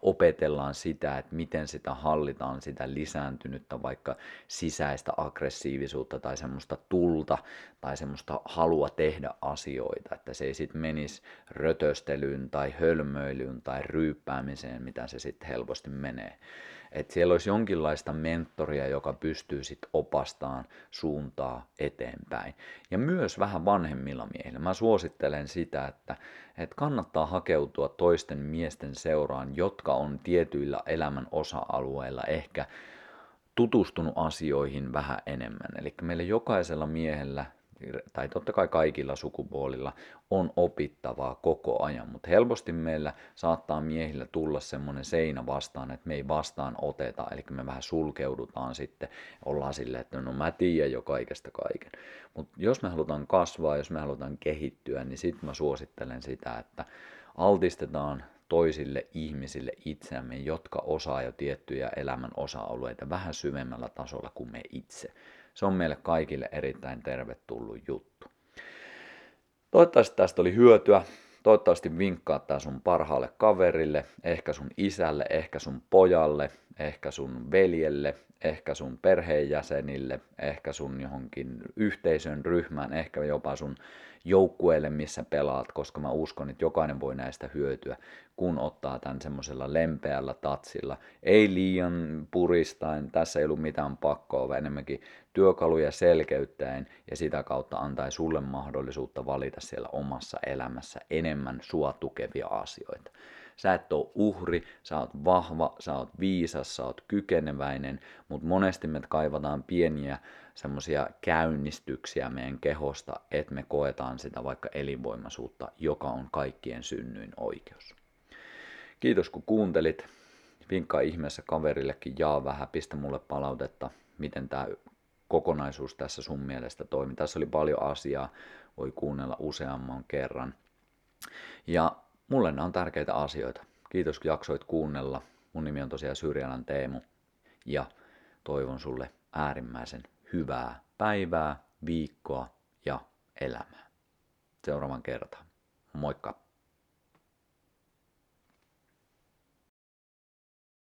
opetellaan sitä, että miten sitä hallitaan, sitä lisääntynyttä vaikka sisäistä aggressiivisuutta tai semmoista tulta tai semmoista halua tehdä asioita, että se ei sitten menisi rötöstelyyn tai hölmöilyyn tai ryyppäämiseen, mitä se sitten helposti menee että siellä olisi jonkinlaista mentoria, joka pystyy sitten opastaan suuntaa eteenpäin. Ja myös vähän vanhemmilla miehillä. Mä suosittelen sitä, että, että kannattaa hakeutua toisten miesten seuraan, jotka on tietyillä elämän osa-alueilla ehkä tutustunut asioihin vähän enemmän. Eli meillä jokaisella miehellä tai totta kai kaikilla sukupuolilla, on opittavaa koko ajan, mutta helposti meillä saattaa miehillä tulla semmoinen seinä vastaan, että me ei vastaan oteta, eli me vähän sulkeudutaan sitten, ollaan silleen, että no mä tiedän jo kaikesta kaiken. Mutta jos me halutaan kasvaa, jos me halutaan kehittyä, niin sitten mä suosittelen sitä, että altistetaan toisille ihmisille itseämme, jotka osaa jo tiettyjä elämän osa-alueita vähän syvemmällä tasolla kuin me itse. Se on meille kaikille erittäin tervetullut juttu. Toivottavasti tästä oli hyötyä. Toivottavasti vinkkaa tämä sun parhaalle kaverille, ehkä sun isälle, ehkä sun pojalle, ehkä sun veljelle, ehkä sun perheenjäsenille, ehkä sun johonkin yhteisön ryhmään, ehkä jopa sun joukkueelle, missä pelaat, koska mä uskon, että jokainen voi näistä hyötyä, kun ottaa tämän semmoisella lempeällä tatsilla. Ei liian puristain, tässä ei ollut mitään pakkoa, vaan enemmänkin työkaluja selkeyttäen ja sitä kautta antaa sulle mahdollisuutta valita siellä omassa elämässä enemmän sua tukevia asioita. Sä et ole uhri, sä oot vahva, sä oot viisas, sä oot kykeneväinen, mutta monesti me kaivataan pieniä semmoisia käynnistyksiä meidän kehosta, että me koetaan sitä vaikka elinvoimaisuutta, joka on kaikkien synnyin oikeus. Kiitos kun kuuntelit. Vinkkaa ihmeessä kaverillekin, jaa vähän, pistä mulle palautetta, miten tämä kokonaisuus tässä sun mielestä toimi. Tässä oli paljon asiaa, voi kuunnella useamman kerran. Ja mulle nämä on tärkeitä asioita. Kiitos kun jaksoit kuunnella. Mun nimi on tosiaan Syrjälän Teemu ja toivon sulle äärimmäisen hyvää päivää, viikkoa ja elämää. Seuraavan kertaan. Moikka!